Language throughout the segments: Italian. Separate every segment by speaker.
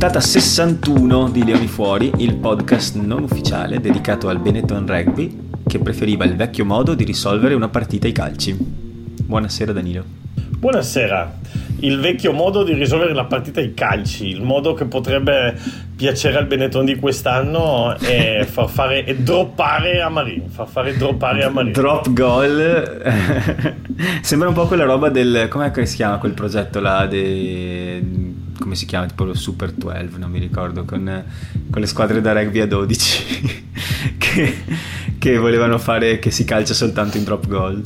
Speaker 1: Puntata 61 di Leoni Fuori, il podcast non ufficiale dedicato al Benetton Rugby che preferiva il vecchio modo di risolvere una partita ai calci. Buonasera Danilo.
Speaker 2: Buonasera. Il vecchio modo di risolvere la partita ai calci, il modo che potrebbe piacere al Benetton di quest'anno è far fare e droppare a Marin, far fare droppare a Marin.
Speaker 1: Drop goal. Sembra un po' quella roba del come si chiama quel progetto là de come si chiama, tipo lo Super 12, non mi ricordo, con, con le squadre da rugby a 12 che, che, volevano fare che si calcia soltanto in drop goal.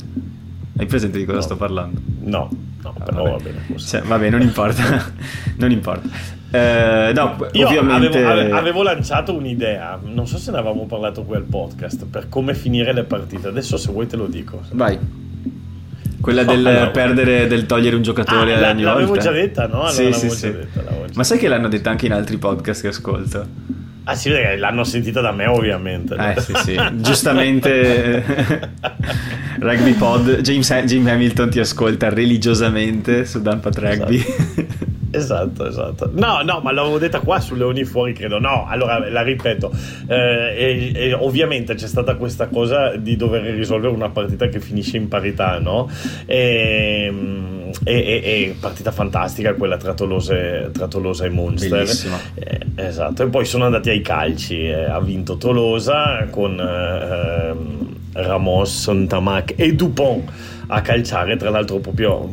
Speaker 1: Hai presente di cosa
Speaker 2: no.
Speaker 1: sto parlando?
Speaker 2: No, no ah, però va bene.
Speaker 1: Cioè, vabbè, non importa, non importa. Eh, no,
Speaker 2: Io
Speaker 1: ovviamente...
Speaker 2: avevo, avevo, lanciato un'idea, non so se ne avevamo parlato qui al podcast, per come finire le partite. Adesso se vuoi te lo dico.
Speaker 1: Vai. Quella del oh, perdere, del togliere un giocatore
Speaker 2: ah,
Speaker 1: ogni
Speaker 2: la,
Speaker 1: volta.
Speaker 2: L'avevo già detta, no?
Speaker 1: Sì, sì, sì. Detta, Ma sai che l'hanno detta anche in altri podcast che ascolto?
Speaker 2: Ah sì, l'hanno sentita da me ovviamente.
Speaker 1: Eh sì, sì. Giustamente Rugby Pod, James, James, Hamilton ti ascolta religiosamente su Dumpat Rugby.
Speaker 2: Esatto. Esatto, esatto. No, no, ma l'avevo detta qua su Leoni Fuori, credo. No, allora la ripeto. Eh, e, e ovviamente c'è stata questa cosa di dover risolvere una partita che finisce in parità, no? E, e, e partita fantastica quella tra Tolose, tra Tolosa e Munster. Eh, esatto. E poi sono andati ai calci. Eh, ha vinto Tolosa con eh, Ramos, Sontamac e Dupont a calciare. Tra l'altro, proprio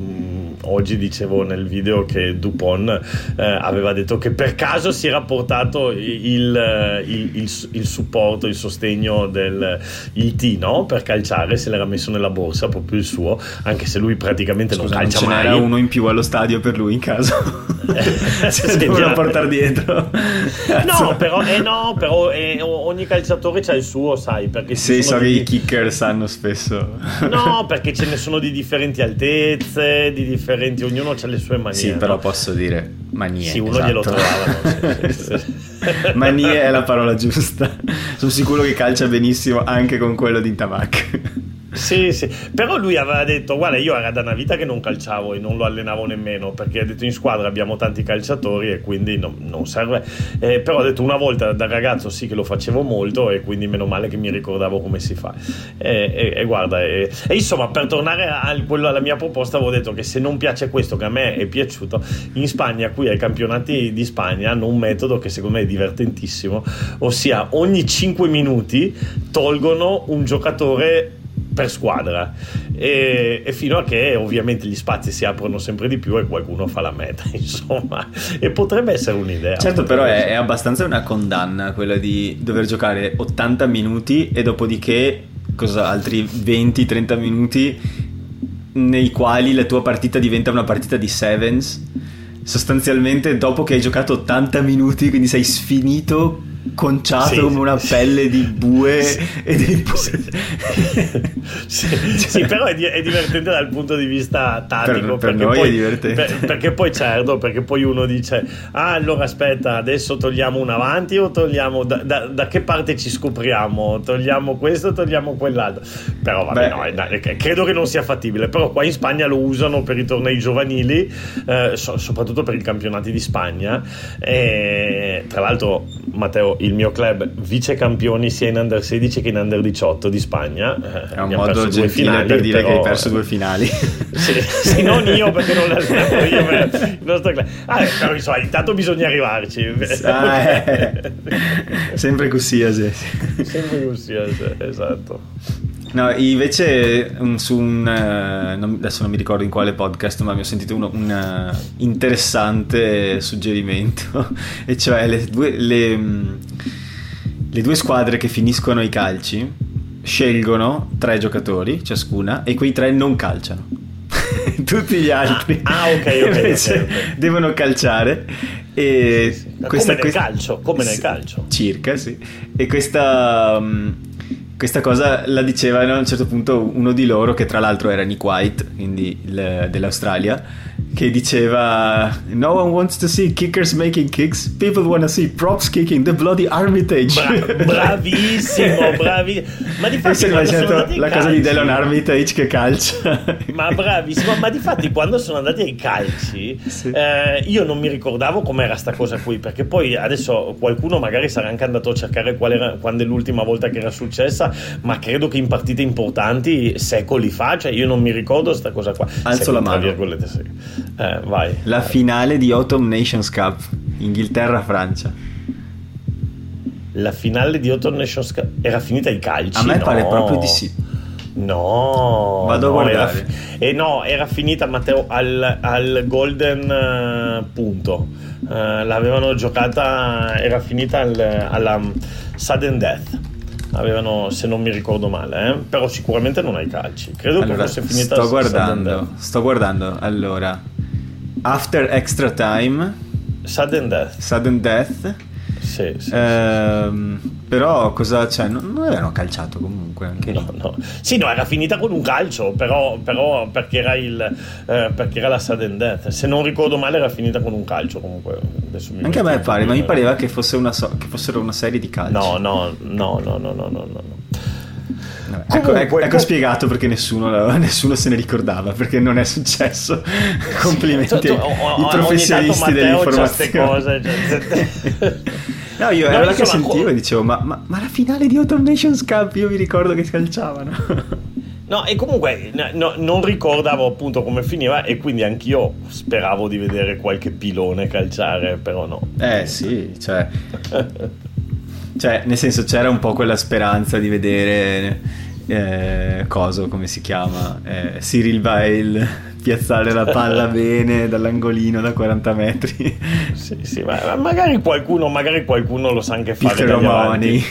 Speaker 2: oggi dicevo nel video che Dupont eh, aveva detto che per caso si era portato il, eh, il, il, il supporto, il sostegno del il T no? per calciare, se l'era messo nella borsa proprio il suo, anche se lui praticamente Scusa, non calcia
Speaker 1: non
Speaker 2: mai.
Speaker 1: C'era uno in più allo stadio per lui in caso. se sì, doveva portare dietro.
Speaker 2: no, però, eh, no, però eh, ogni calciatore ha il suo, sai, perché
Speaker 1: sì, so che i kicker sanno spesso.
Speaker 2: no, perché ce ne sono di differenti altezze, di differenti differenti, ognuno ha le sue manie.
Speaker 1: Sì, però posso dire manie.
Speaker 2: Sì, uno esatto. glielo trovava. Sì,
Speaker 1: manie è la parola giusta. Sono sicuro che calcia benissimo anche con quello di Tamac.
Speaker 2: Sì, sì, però lui aveva detto: Guarda, io era da una vita che non calciavo e non lo allenavo nemmeno perché ha detto in squadra abbiamo tanti calciatori e quindi no, non serve. Eh, però ha detto una volta da ragazzo sì che lo facevo molto e quindi meno male che mi ricordavo come si fa. E, e, e guarda, e, insomma, per tornare a quello, alla mia proposta, avevo detto che se non piace questo, che a me è piaciuto, in Spagna, qui ai campionati di Spagna, hanno un metodo che secondo me è divertentissimo, ossia ogni 5 minuti tolgono un giocatore per squadra. E, e, fino a che ovviamente gli spazi si aprono sempre di più e qualcuno fa la meta insomma. E potrebbe essere un'idea.
Speaker 1: Certo però è, è, abbastanza una condanna quella di dover giocare 80 minuti e dopodiché cosa, altri 20-30 minuti nei quali la tua partita diventa una partita di sevens. Sostanzialmente dopo che hai giocato 80 minuti quindi sei sfinito conciato sì, come una pelle di bue sì, e di
Speaker 2: sì, sì, però è, è, divertente dal punto di vista tattico
Speaker 1: per, per poi, per,
Speaker 2: perché poi certo perché poi uno dice ah allora aspetta adesso togliamo un avanti o togliamo da, da, da che parte ci scopriamo? Togliamo questo togliamo quell'altro. Però vabbè no, è, credo che non sia fattibile però qua in Spagna lo usano per i tornei giovanili eh, so, soprattutto per i campionati di Spagna e, tra l'altro Matteo il mio club vice campioni sia in under 16 che in under 18 di Spagna.
Speaker 1: È un modo gentile finali, per dire però... che hai perso due finali.
Speaker 2: sì, sì, non io perché non l'allenavo io, il nostro club. Ah, però insomma, intanto bisogna arrivarci.
Speaker 1: Ah, eh. Sempre così, sì.
Speaker 2: Sempre così, esatto.
Speaker 1: No, invece su un adesso non mi ricordo in quale podcast, ma mi ho sentito uno, un uh, interessante suggerimento, e cioè le due, le, le due squadre che finiscono i calci scelgono tre giocatori ciascuna e quei tre non calciano. Tutti gli altri
Speaker 2: ah, ah ok, ok, okay, okay.
Speaker 1: devono calciare e
Speaker 2: sì, sì. Questa, come nel questa, calcio come nel calcio
Speaker 1: circa sì e questa um, questa cosa la diceva a un certo punto uno di loro, che tra l'altro era Nick White, quindi il, dell'Australia, che diceva No one wants to see kickers making kicks, people want to see props kicking the bloody Armitage.
Speaker 2: Bra- bravissimo, bravissimo. Ma di sono andati ai
Speaker 1: la casa di
Speaker 2: calci-
Speaker 1: Delon Armitage che calcia.
Speaker 2: Ma bravissimo, ma di fatti quando sono andati ai calci
Speaker 1: Sì.
Speaker 2: eh, io non mi ricordavo com'era sta cosa qui, perché poi adesso qualcuno magari sarà anche andato a cercare qual era, quando è l'ultima volta che era successa, ma credo che in partite importanti secoli fa, cioè io non mi ricordo sta cosa qua.
Speaker 1: Alzo
Speaker 2: Secoli,
Speaker 1: la
Speaker 2: tra
Speaker 1: mano.
Speaker 2: virgolette, sì. Eh, vai.
Speaker 1: La finale di Autumn Nations Cup, Inghilterra-Francia.
Speaker 2: La finale di Autumn Nations Cup era finita ai calci?
Speaker 1: A me
Speaker 2: No.
Speaker 1: pare proprio di sì.
Speaker 2: No,
Speaker 1: Vado a
Speaker 2: no, era,
Speaker 1: guardare.
Speaker 2: fi- eh, no, era finita Matteo al, al Golden eh, punto. Eh, l'avevano giocata, era finita al- alla Sudden Death. Avevano, se non mi ricordo male, eh, però sicuramente non ai calci. Credo che
Speaker 1: Allora,
Speaker 2: fosse finita
Speaker 1: sto guardando, sto guardando. Allora, After Extra Time,
Speaker 2: Sudden Death,
Speaker 1: Sudden Death.
Speaker 2: sì, sì.
Speaker 1: ehm, però cosa c'è? Non, non avevano calciato comunque anche lì.
Speaker 2: No, no. Sì, no, era finita con un calcio, però, però perché, era il, eh, perché era la sudden death. Se non ricordo male, era finita con un calcio. Comunque,
Speaker 1: Anche a me pare, ma mi pareva che, fosse una so- che fossero una serie di calci.
Speaker 2: No, no, no, no, no, no, no, no.
Speaker 1: Vabbè, ecco,
Speaker 2: Comunque,
Speaker 1: ecco- ecco
Speaker 2: com-
Speaker 1: spiegato perché nessuno, nessuno se ne ricordava, perché non è successo. Complimenti
Speaker 2: Tu- tu-
Speaker 1: ai
Speaker 2: o-
Speaker 1: ai
Speaker 2: o-
Speaker 1: professionisti
Speaker 2: c'ha ste
Speaker 1: dell'informazione.
Speaker 2: cose, cioè-
Speaker 1: no, io
Speaker 2: No,
Speaker 1: ero là
Speaker 2: io
Speaker 1: che sentivo
Speaker 2: co-
Speaker 1: e dicevo, ma, ma- ma la finale di Autumn Nations Cup io mi ricordo che calciavano.
Speaker 2: No, e comunque no, no, non ricordavo appunto come finiva e quindi anch'io speravo di vedere qualche pilone calciare, però no.
Speaker 1: eh sì, cioè... Cioè, nel senso, c'era un po' quella speranza di vedere eh, coso, come si chiama? Eh, Cyril Bail piazzare la palla bene dall'angolino da 40 metri.
Speaker 2: Sì, sì, ma ma magari qualcuno, magari qualcuno lo sa anche fare.
Speaker 1: Peter. Romani.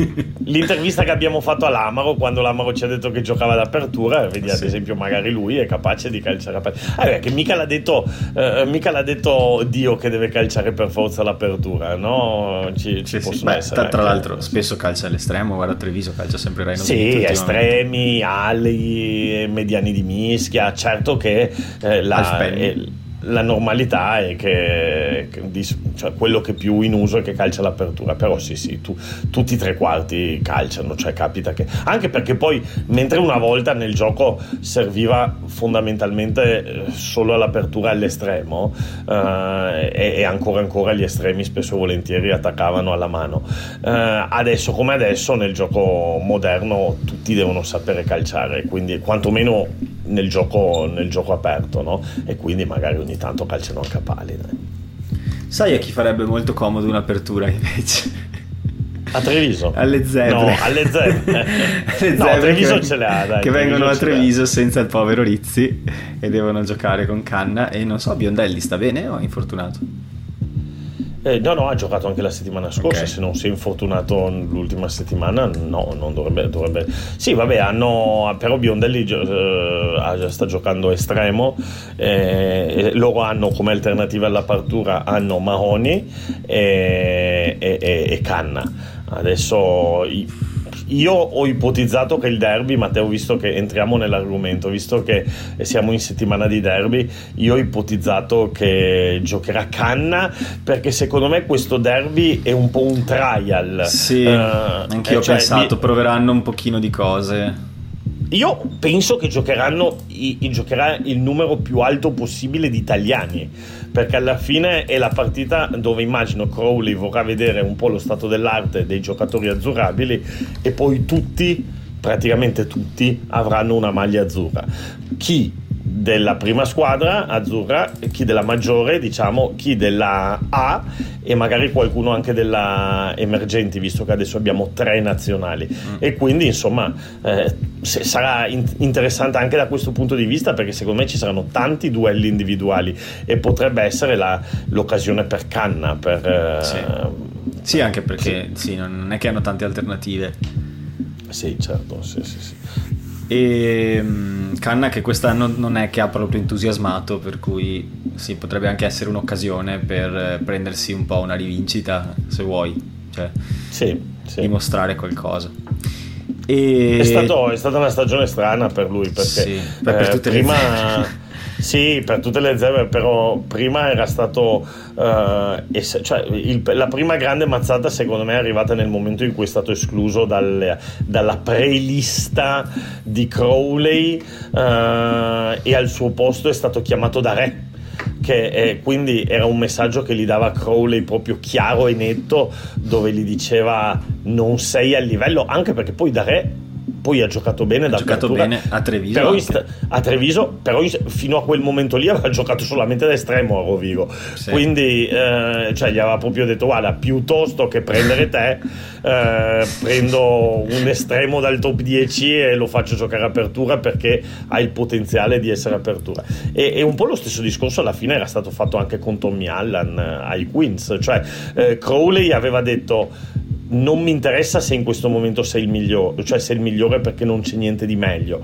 Speaker 2: L'intervista che abbiamo fatto all'Amaro, quando l'Amaro ci ha detto che giocava d'apertura, vedi ad
Speaker 1: Sì.
Speaker 2: esempio, magari lui è capace di calciare apertura. Ah, beh, che mica l'ha, detto, eh, mica l'ha detto Dio che deve calciare per forza l'apertura, no? Ci, ci
Speaker 1: Sì, sì.
Speaker 2: possono
Speaker 1: Beh,
Speaker 2: essere.
Speaker 1: tra, l'altro, spesso calcia all'estremo. Guarda, Treviso calcia sempre Reino
Speaker 2: Sì, estremi, ali, mediani di mischia. Certo che eh, la, la normalità è che, che cioè, quello che più in uso è che calcia l'apertura. Però sì, sì, tu- tutti i tre quarti calciano, cioè capita che. Anche perché poi, mentre una volta nel gioco serviva fondamentalmente eh, solo all'apertura all'estremo, eh, e, e ancora ancora gli estremi spesso e volentieri attaccavano alla mano. Eh, adesso come adesso nel gioco moderno tutti devono sapere calciare, quindi quantomeno nel gioco, nel gioco aperto, no? E quindi magari ogni tanto calciano anche a pali. dai.
Speaker 1: Sai a chi farebbe molto comodo un'apertura invece?
Speaker 2: A Treviso?
Speaker 1: Alle zebre.
Speaker 2: No, alle zebre.
Speaker 1: Le
Speaker 2: no,
Speaker 1: zebre
Speaker 2: Treviso
Speaker 1: che,
Speaker 2: ce le ha, dai.
Speaker 1: che vengono a. Treviso senza il povero Rizzi e devono giocare con Canna. E non so, Biondelli sta bene o è infortunato?
Speaker 2: Eh, no, no, ha giocato anche la settimana scorsa.
Speaker 1: Ok.
Speaker 2: Se non si è infortunato l'ultima settimana, no, non dovrebbe. dovrebbe... Sì, vabbè, hanno. Però Biondelli eh, sta giocando estremo. eh, loro hanno come alternativa all'apertura hanno Mahoney e, e- e- e Canna. Adesso. Io ho ipotizzato che il derby, Matteo, visto che entriamo nell'argomento, visto che siamo in settimana di derby, io ho ipotizzato che giocherà Canna perché secondo me questo derby è un po' un trial.
Speaker 1: Sì,
Speaker 2: Eh,
Speaker 1: anche io
Speaker 2: eh,
Speaker 1: ho
Speaker 2: cioè,
Speaker 1: pensato,
Speaker 2: mi-
Speaker 1: proveranno un pochino di cose.
Speaker 2: io penso che giocheranno i- i- giocherà il numero più alto possibile di italiani perché alla fine è la partita dove immagino Crowley vorrà vedere un po' lo stato dell'arte dei giocatori azzurrabili e poi tutti praticamente tutti avranno una maglia azzurra. Chi della prima squadra azzurra chi della maggiore diciamo chi della A e magari qualcuno anche della emergenti visto che adesso abbiamo tre nazionali e quindi insomma eh, se- sarà in- interessante anche da questo punto di vista perché secondo me ci saranno tanti duelli individuali e potrebbe essere la- l'occasione per Canna per, eh,
Speaker 1: Sì. Sì, anche perché sì, non è che hanno tante alternative.
Speaker 2: sì, certo sì, sì, sì.
Speaker 1: E mm, Canna che quest'anno non è che ha proprio entusiasmato, per cui sì, potrebbe anche essere un'occasione per eh, prendersi un po' una rivincita, se vuoi, cioè
Speaker 2: Sì, sì.
Speaker 1: dimostrare qualcosa. E...
Speaker 2: È, stato- è stata una stagione strana per lui perché
Speaker 1: Sì, per- per
Speaker 2: eh, prima. Sì, per tutte le zebre, però prima era stato... Uh, es- cioè, il, la prima grande mazzata secondo me è arrivata nel momento in cui è stato escluso dal, dalla pre-lista di Crowley uh, e al suo posto è stato chiamato da Re che eh, quindi era un messaggio che gli dava Crowley proprio chiaro e netto dove gli diceva non sei al livello anche perché poi da re poi ha giocato bene
Speaker 1: ha giocato bene a Treviso
Speaker 2: però st- a Treviso però fino a quel momento lì aveva giocato solamente da estremo a Rovigo. Sì. quindi eh, cioè, gli aveva proprio detto guarda piuttosto che prendere te eh, prendo un estremo dal top 10 e lo faccio giocare apertura perché ha il potenziale di essere apertura. E, e un po' lo stesso discorso alla fine era stato fatto anche con Tommy Allan eh, ai Queens. Cioè eh, Crowley aveva detto non mi interessa se in questo momento sei il migliore, cioè sei il migliore perché non c'è niente di meglio,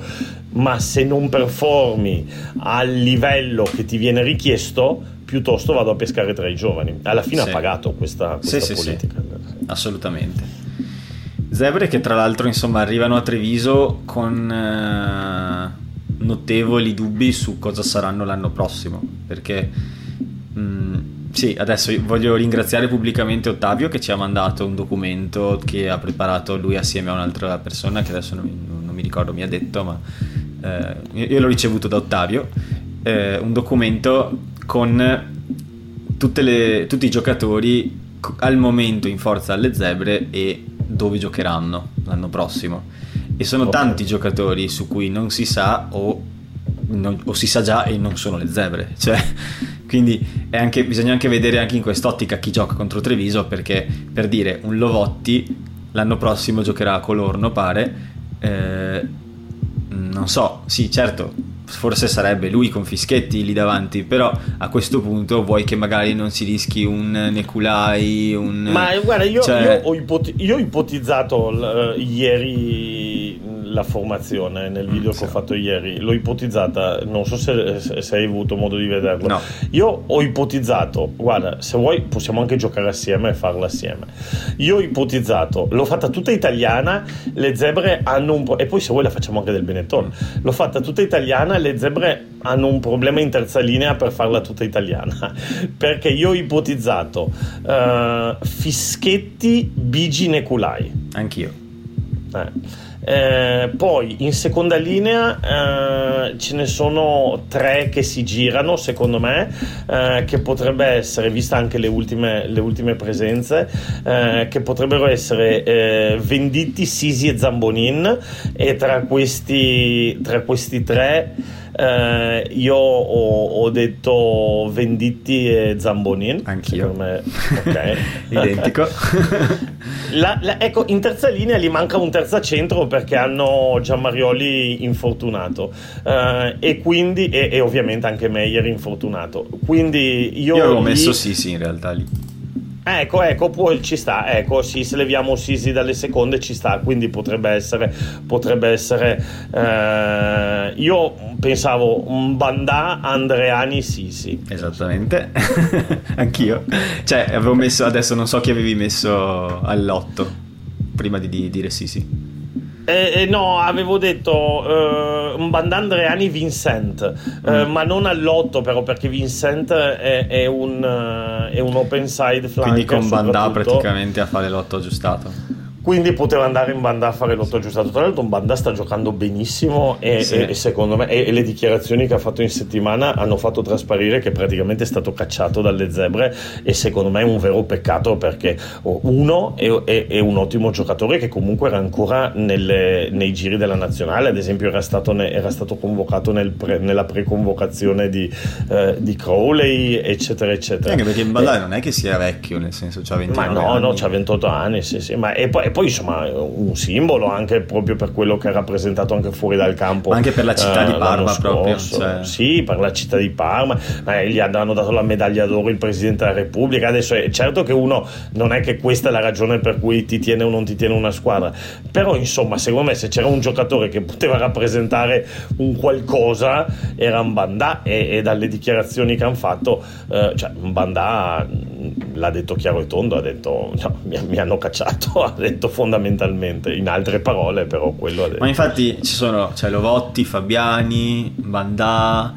Speaker 2: ma se non performi al livello che ti viene richiesto, piuttosto vado a pescare tra i giovani. Alla fine sì. ha pagato questa, questa sì, politica.
Speaker 1: Sì, Assolutamente. Zebre che tra l'altro insomma arrivano a Treviso con eh, notevoli dubbi su cosa saranno l'anno prossimo, perché sì, adesso voglio ringraziare pubblicamente Ottavio che ci ha mandato un documento che ha preparato lui assieme a un'altra persona che adesso non, non mi ricordo mi ha detto, ma eh, io l'ho ricevuto da Ottavio, eh, un documento con le, tutti i giocatori al momento in forza alle zebre e dove giocheranno l'anno prossimo. E sono okay. tanti giocatori su cui non si sa o, non, o si sa già e non sono le zebre. Cioè, quindi anche, bisogna anche vedere anche in quest'ottica chi gioca contro Treviso perché per dire un Lovotti l'anno prossimo giocherà a Colorno pare. Eh, non so sì certo forse sarebbe lui con Fischetti lì davanti però a questo punto vuoi che magari non si rischi un Neculai un...
Speaker 2: ma guarda io, cioè... io, ho, ipoti- io ho, ipotizzato l- ieri la formazione nel video sì. che ho fatto ieri, l'ho ipotizzata, non so se, se, hai avuto modo di vederlo.
Speaker 1: No.
Speaker 2: Io ho ipotizzato, guarda, se vuoi possiamo anche giocare assieme e farla assieme. Io ho ipotizzato, l'ho fatta tutta italiana, le zebre hanno un po'... e poi se vuoi la facciamo anche del Benetton. Mm. L'ho fatta tutta italiana, le zebre hanno un problema in terza linea per farla tutta italiana. Perché io ho ipotizzato uh, Fischetti, Bigi, Neculai.
Speaker 1: Anch'io.
Speaker 2: Eh. Eh, poi in seconda linea eh, ce ne sono tre che si girano, secondo me, eh, che potrebbe essere, vista anche le ultime, le ultime presenze, eh, che potrebbero essere eh, Venditti, Sisi e Zambonin. E tra questi, tra questi tre eh, io ho, ho, detto Venditti e Zambonin.
Speaker 1: Anch'io.
Speaker 2: Me, ok.
Speaker 1: Identico.
Speaker 2: la, la, ecco, in terza linea gli manca un terza centro perché hanno Gianmarioli infortunato. Eh, e quindi, e, e, ovviamente anche Meyer infortunato. Quindi io.
Speaker 1: Io avevo lì... messo Sisi in realtà lì.
Speaker 2: Ecco, ecco, poi ci sta, ecco, sì, se leviamo Sisi dalle seconde ci sta, quindi potrebbe essere, potrebbe essere eh, io pensavo un Bandà, Andreani, Sisi.
Speaker 1: Esattamente, anch'io, cioè avevo messo, adesso non so chi avevi messo all'otto, prima di, di dire Sisi.
Speaker 2: Eh, eh, no, avevo detto eh, un Bandandreani Vincent, eh, mm. ma non all'otto però perché Vincent è, è, un, eh, è un open side flanker
Speaker 1: Quindi con Bandà praticamente a fare l'otto aggiustato
Speaker 2: quindi poteva andare in banda a fare l'otto aggiustato. Tra l'altro, Banda sta giocando benissimo e, sì. e, e secondo me e, le dichiarazioni che ha fatto in settimana hanno fatto trasparire che praticamente è stato cacciato dalle zebre. E secondo me è un vero peccato perché oh, uno è, è, è un ottimo giocatore che comunque era ancora nelle, nei giri della nazionale. Ad esempio, era stato, ne, era stato convocato nel pre, nella preconvocazione di, eh, di, Crowley, eccetera, eccetera.
Speaker 1: Anche perché Banda non è che sia vecchio, nel senso, c'ha 29
Speaker 2: ma no,
Speaker 1: anni.
Speaker 2: no, c'ha 28 anni, sì, sì. Ma, e poi poi insomma un simbolo anche proprio per quello che ha rappresentato anche fuori dal campo
Speaker 1: ma anche per la città eh, di Parma proprio cioè...
Speaker 2: sì per la città di Parma. Eh, gli hanno dato la medaglia d'oro il Presidente della Repubblica. Adesso è certo che uno non è che questa è la ragione per cui ti tiene o non ti tiene una squadra. Però insomma secondo me se c'era un giocatore che poteva rappresentare un qualcosa era un Bandà e, e dalle dichiarazioni che hanno fatto eh, cioè un Bandà l'ha detto chiaro e tondo, ha detto no, mi, mi, hanno cacciato, ha detto fondamentalmente, in altre parole però quello ha detto.
Speaker 1: Ma infatti ci sono, cioè Lovotti, Fabiani, Bandà,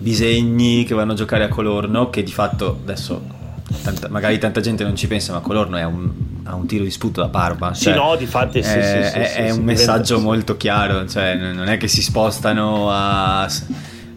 Speaker 1: Bisegni che vanno a giocare a Colorno, che di fatto adesso tanta, magari tanta gente non ci pensa, ma Colorno è un, ha un tiro di sputo da Parma.
Speaker 2: Cioè, sì, no, di fatti sì,
Speaker 1: è,
Speaker 2: sì, sì,
Speaker 1: è, è un messaggio molto chiaro, cioè non è che si spostano a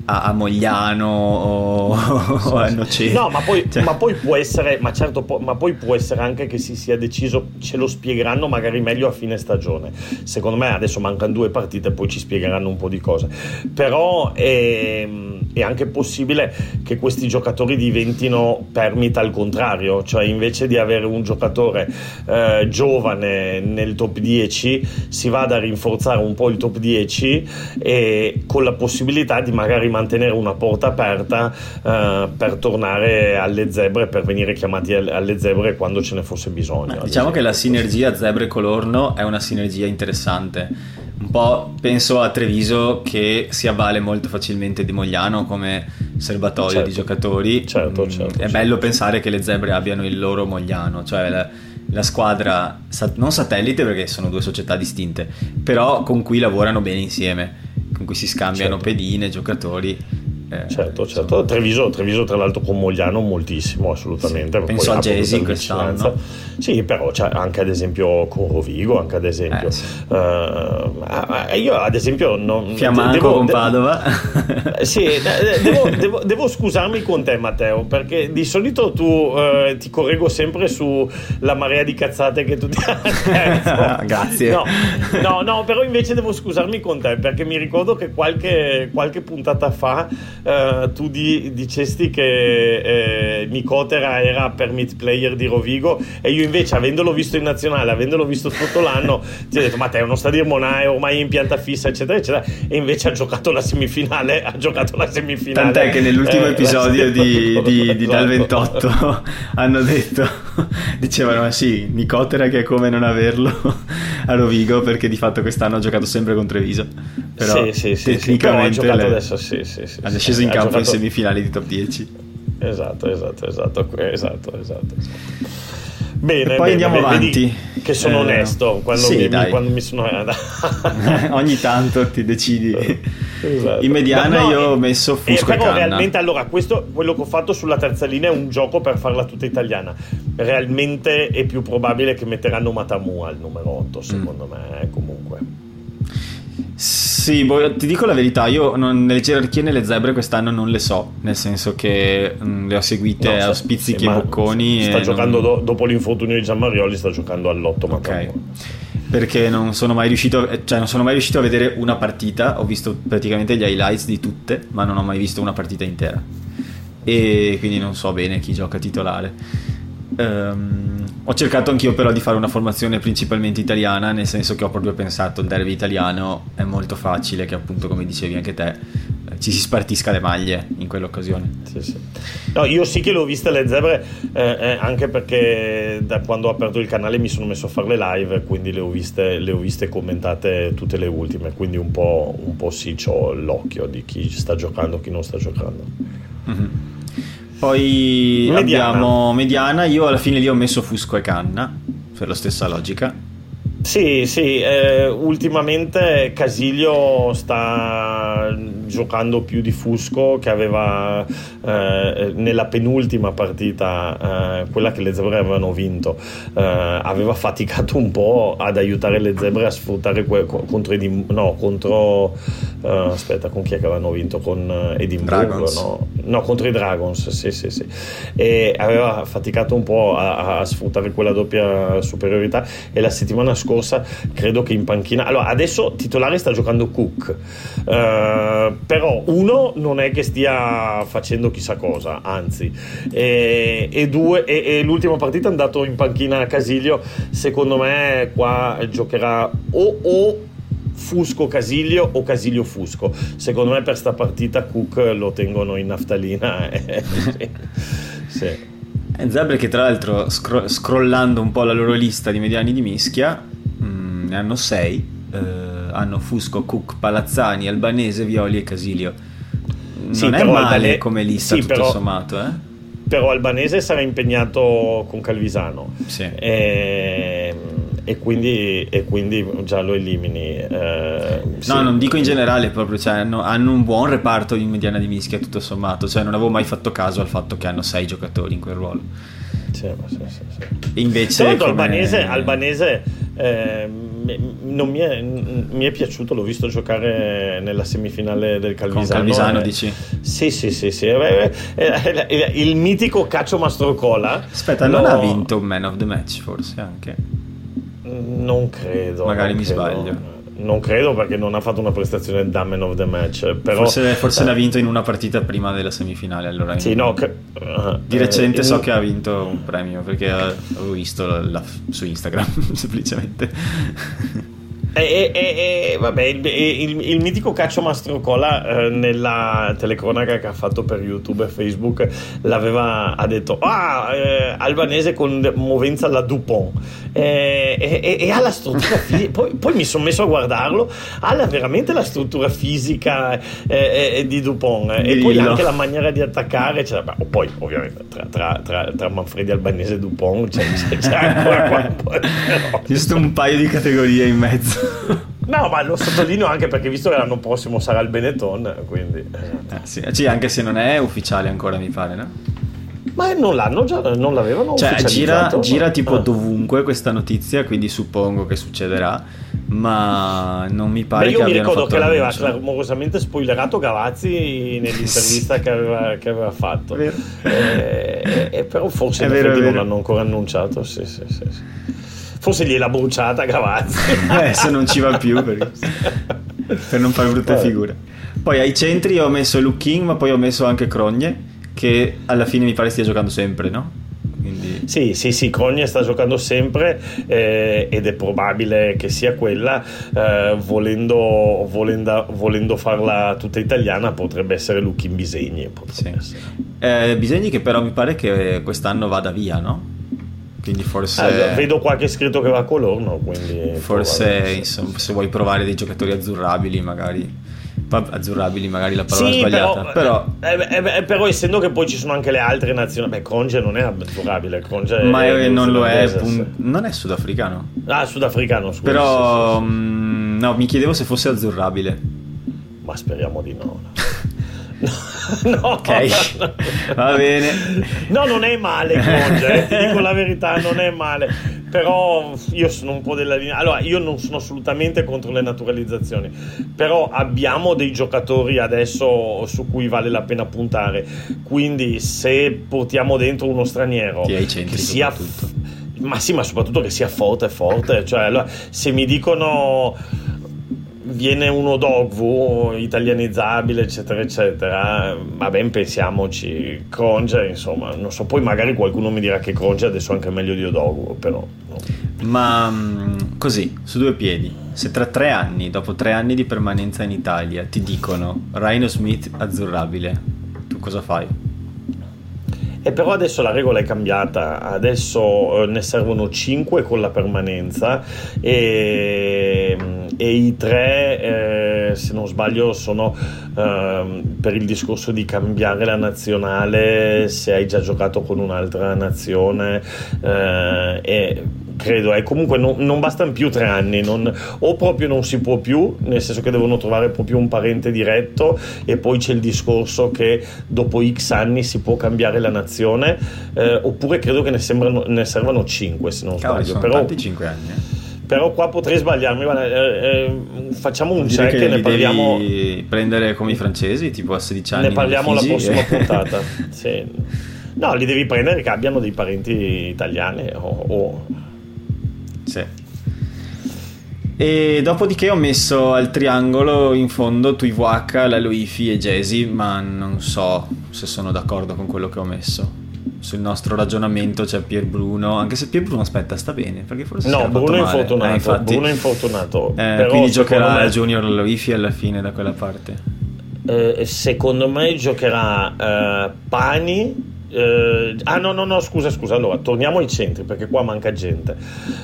Speaker 1: a, a Mogliano o, o a Nocera.
Speaker 2: No, ma poi, cioè. ma poi, può essere, ma certo, ma poi può essere anche che si sia deciso, ce lo spiegheranno magari meglio a fine stagione. Secondo me adesso mancano due partite, poi ci spiegheranno un po' di cose. Però è, ehm, è anche possibile che questi giocatori diventino permit al contrario, cioè invece di avere un giocatore eh, giovane nel top 10 si vada a rinforzare un po' il top 10 e con la possibilità di magari mantenere una porta aperta eh, per tornare alle zebre, per venire chiamati alle zebre quando ce ne fosse bisogno.
Speaker 1: Beh, diciamo che la sinergia zebre-colorno è una sinergia interessante. Un po' penso a Treviso che si avvale molto facilmente di Mogliano come serbatoio certo. di giocatori.
Speaker 2: Certo, mm, certo,
Speaker 1: è
Speaker 2: certo.
Speaker 1: bello pensare che le zebre abbiano il loro Mogliano, cioè la, la squadra non satellite perché sono due società distinte, però con cui lavorano bene insieme con cui si scambiano certo. pedine, giocatori.
Speaker 2: Eh, certo, certo. Treviso, Treviso, tra l'altro con Mogliano moltissimo, assolutamente.
Speaker 1: Sì, penso a Jesi quest'anno.
Speaker 2: Sì, però c'è anche ad esempio con Rovigo, anche ad esempio. Eh, sì. uh, io ad esempio non...
Speaker 1: Fiammanco devo, con Padova.
Speaker 2: De- sì, devo, devo, devo, scusarmi con te Matteo, perché di solito tu uh, ti correggo sempre sulla marea di cazzate che tu ti
Speaker 1: hai Grazie.
Speaker 2: No, no, no, però invece devo scusarmi con te, perché mi ricordo che qualche, qualche puntata fa uh, tu di, dicesti che eh, Nicotera era permit player di Rovigo e io invece avendolo visto in nazionale, avendolo visto tutto l'anno, ti ho detto Matteo non sta a dire Monà è ormai in pianta fissa eccetera eccetera e invece ha giocato la semifinale, ha giocato la semifinale.
Speaker 1: Tant'è che nell'ultimo eh, episodio di, di, di, Dal 28 esatto. hanno detto, dicevano ma sì, Nicotera che è come non averlo a Rovigo perché di fatto quest'anno ha giocato sempre con Treviso. Però sì, sì, sì, tecnicamente sì, le... adesso, sì, sì, sì, ha sceso in campo giocato... in semifinali di top 10.
Speaker 2: Esatto, esatto, esatto, esatto, esatto. Bene,
Speaker 1: e poi
Speaker 2: bene,
Speaker 1: andiamo
Speaker 2: bene,
Speaker 1: avanti.
Speaker 2: Che sono eh, onesto quando, sì, mi, mi, quando mi sono.
Speaker 1: Ogni tanto ti decidi. Esatto. In mediana no, no, io ho messo Fusco eh, però
Speaker 2: realmente, allora, questo quello che ho fatto sulla terza linea è un gioco per farla tutta italiana. Realmente è più probabile che metteranno Matamu al numero 8, secondo mm. me, eh, comunque.
Speaker 1: Sì, boh, ti dico la verità, io non, le gerarchie nelle zebre quest'anno non le so, nel senso che mh, mm, le ho seguite no, a spizzichi e bocconi.
Speaker 2: Sta giocando non... do, dopo l'infortunio di Gianmarioli, sta giocando all'otto.
Speaker 1: Ok. Perché non sono, mai riuscito, cioè non sono mai riuscito a vedere una partita, ho visto praticamente gli highlights di tutte, ma non ho mai visto una partita intera. E quindi non so bene chi gioca titolare. Um, ho cercato anch'io però di fare una formazione principalmente italiana, nel senso che ho proprio pensato il derby italiano è molto facile che appunto come dicevi anche te ci si spartisca le maglie in quell'occasione.
Speaker 2: Sì, sì. No, io sì che le ho viste le zebre eh, eh, anche perché da quando ho aperto il canale mi sono messo a fare le live, quindi le ho viste, le ho viste commentate tutte le ultime, quindi un po', un po' sì, ho l'occhio di chi sta giocando e chi non sta giocando.
Speaker 1: Mm-hmm. Poi mediana. abbiamo mediana, io alla fine lì ho messo Fusco e Canna, per la stessa logica.
Speaker 2: Sì, sì, eh, ultimamente Casilio sta giocando più di Fusco che aveva eh, nella penultima partita, eh, quella che le zebre avevano vinto, eh, aveva faticato un po' ad aiutare le zebre a sfruttare que- contro Edimburgo, no, contro eh, aspetta, con chi è che avevano vinto? Con eh, Edimburgo, no? no? contro i Dragons, sì, sì, sì. E aveva faticato un po' a, a sfruttare quella doppia superiorità e la settimana scorsa credo che in panchina. Allora adesso titolare sta giocando Cook. Uh, però uno non è che stia facendo chissà cosa anzi. E, e due e, e, l'ultima partita è andato in panchina a Casilio. Secondo me qua giocherà o, o Fusco Casilio o Casilio Fusco. Secondo me per sta partita Cook lo tengono in naftalina
Speaker 1: sì. Zebre che tra l'altro scro- scrollando un po' la loro lista di mediani di mischia ne hanno sei, eh, hanno Fusco, Cook, Palazzani, Albanese, Violi e Casilio. Non sì, è male Albane... come lista sì, tutto però, sommato, eh?
Speaker 2: Però Albanese sarà impegnato con Calvisano.
Speaker 1: Sì.
Speaker 2: E, e, quindi, e, quindi, già lo elimini. Eh,
Speaker 1: sì. No, non dico in generale proprio, cioè, hanno, hanno, un buon reparto in mediana di mischia tutto sommato, cioè non avevo mai fatto caso al fatto che hanno sei giocatori in quel ruolo.
Speaker 2: Sì, sì, sì,
Speaker 1: Invece,
Speaker 2: come... Albanese, Albanese eh, non mi è, mi è, piaciuto, l'ho visto giocare nella semifinale del Calvisano. Con
Speaker 1: Calvisano eh, dici?
Speaker 2: Sì, sì, sì, sì. Eh, eh, eh, il mitico Caccio Mastrocola.
Speaker 1: Aspetta, non ha vinto un man of the match forse anche?
Speaker 2: Non credo.
Speaker 1: Magari
Speaker 2: non
Speaker 1: mi
Speaker 2: credo.
Speaker 1: sbaglio.
Speaker 2: Non credo perché non ha fatto una prestazione da man of the match. Però,
Speaker 1: forse, forse ne ha vinto in una partita prima della semifinale. Allora
Speaker 2: sì, no, che,
Speaker 1: uh, di recente eh, so in... che ha vinto un premio perché avevo visto la, la, su Instagram semplicemente.
Speaker 2: E, e, e, vabbè, il, il, il, mitico Caccio Mastrocola eh, nella telecronaca che ha fatto per YouTube e Facebook l'aveva ha detto ah eh, albanese con movenza alla Dupont. E, e ha la struttura fisica poi, poi, mi sono messo a guardarlo ha veramente la struttura fisica eh, eh di Dupont e poi anche la maniera di attaccare cioè, beh, poi ovviamente tra, tra, tra, tra, Manfredi Albanese e Dupont c'è, c'è, c'è ancora qua
Speaker 1: giusto un paio di categorie in mezzo
Speaker 2: No, ma lo sottolineo anche perché visto che l'anno prossimo sarà il Benetton, quindi...
Speaker 1: Eh, sì. sì, anche se non è ufficiale ancora, mi pare, no?
Speaker 2: Ma non l'hanno già, non l'avevano
Speaker 1: cioè, gira, gira tipo ah. dovunque questa notizia, quindi suppongo che succederà, ma non mi pare Beh,
Speaker 2: io mi ricordo che l'aveva clamorosamente spoilerato Gavazzi nell'intervista che, aveva, che, aveva, fatto. Eh, eh, eh, però forse vero, non l'hanno ancora annunciato, sì, sì, sì. sì. Forse gliel'ha bruciata Gavazzi.
Speaker 1: eh, se non ci va più per, per non fare brutte figure. Poi ai centri ho messo Luke King, ma poi ho messo anche Crogne, che alla fine mi pare stia giocando sempre, no?
Speaker 2: Quindi... Sì, sì, sì, Crogne sta giocando sempre eh, ed è probabile che sia quella, eh, volendo, volendo, volendo, farla tutta italiana potrebbe essere Lucchi Bisegni.
Speaker 1: Sì. Eh, Bisegni che però mi pare che quest'anno vada via, no? Quindi forse
Speaker 2: ah, vedo qualche scritto che va a Colorno quindi
Speaker 1: forse insomma, se vuoi provare dei giocatori azzurrabili magari azzurrabili magari la parola sì, sbagliata però,
Speaker 2: però... Eh, eh, eh, però, essendo che poi ci sono anche le altre nazioni beh Conge non è azzurrabile Conge
Speaker 1: ma è non lo è pun... non è sudafricano.
Speaker 2: Ah sudafricano scusa
Speaker 1: però sì, sì, mh, mm, no mi chiedevo se fosse azzurrabile.
Speaker 2: Ma speriamo di no
Speaker 1: no, ok, va bene.
Speaker 2: No, non è male, Conge, eh, ti dico la verità, non è male. Però io sono un po' della linea. Allora, io non sono assolutamente contro le naturalizzazioni, però abbiamo dei giocatori adesso su cui vale la pena puntare. Quindi, se portiamo dentro uno straniero
Speaker 1: che sia.
Speaker 2: Ma sì, ma soprattutto che sia forte, forte. Cioè, allora, se mi dicono viene uno dogvu italianizzabile eccetera eccetera va ben pensiamoci Cronge insomma non so poi magari qualcuno mi dirà che Cronge adesso è anche meglio di Odogwu però no.
Speaker 1: ma mm, così su due piedi se tra tre anni dopo tre anni di permanenza in Italia ti dicono Rhino Smith azzurrabile tu cosa fai?
Speaker 2: E però adesso la regola è cambiata, adesso eh, ne servono 5 con la permanenza e, e i 3, eh, se non sbaglio, sono eh, per il discorso di cambiare la nazionale se hai già giocato con un'altra nazione. Eh, e, credo, eh. comunque non, non, bastano più tre anni, non, o proprio non si può più, nel senso che devono trovare proprio un parente diretto e poi c'è il discorso che dopo X anni si può cambiare la nazione, eh, oppure credo che ne, sembrano, ne servano 5 se non
Speaker 1: Cavoli,
Speaker 2: sbaglio.
Speaker 1: Però, tanti 5 anni. Eh.
Speaker 2: Però qua potrei sbagliarmi, eh, eh, facciamo un check e ne parliamo.
Speaker 1: prendere come i francesi, tipo a 16 anni.
Speaker 2: Ne parliamo la prossima puntata. sì. No, li devi prendere che abbiano dei parenti italiani o, o.
Speaker 1: E dopodiché ho messo al triangolo in fondo Tuivuaca, la Loifi e Jesi, ma non so se sono d'accordo con quello che ho messo. Sul nostro ragionamento c'è Pier Bruno, anche se Pier Bruno aspetta, sta bene, perché forse
Speaker 2: No, Bruno è infortunato, eh, infatti, Bruno è infortunato.
Speaker 1: Eh, quindi giocherà me... Junior Loifi alla fine da quella parte.
Speaker 2: Eh, secondo me giocherà eh, Pani eh, ah no no no scusa scusa allora torniamo ai centri perché qua manca gente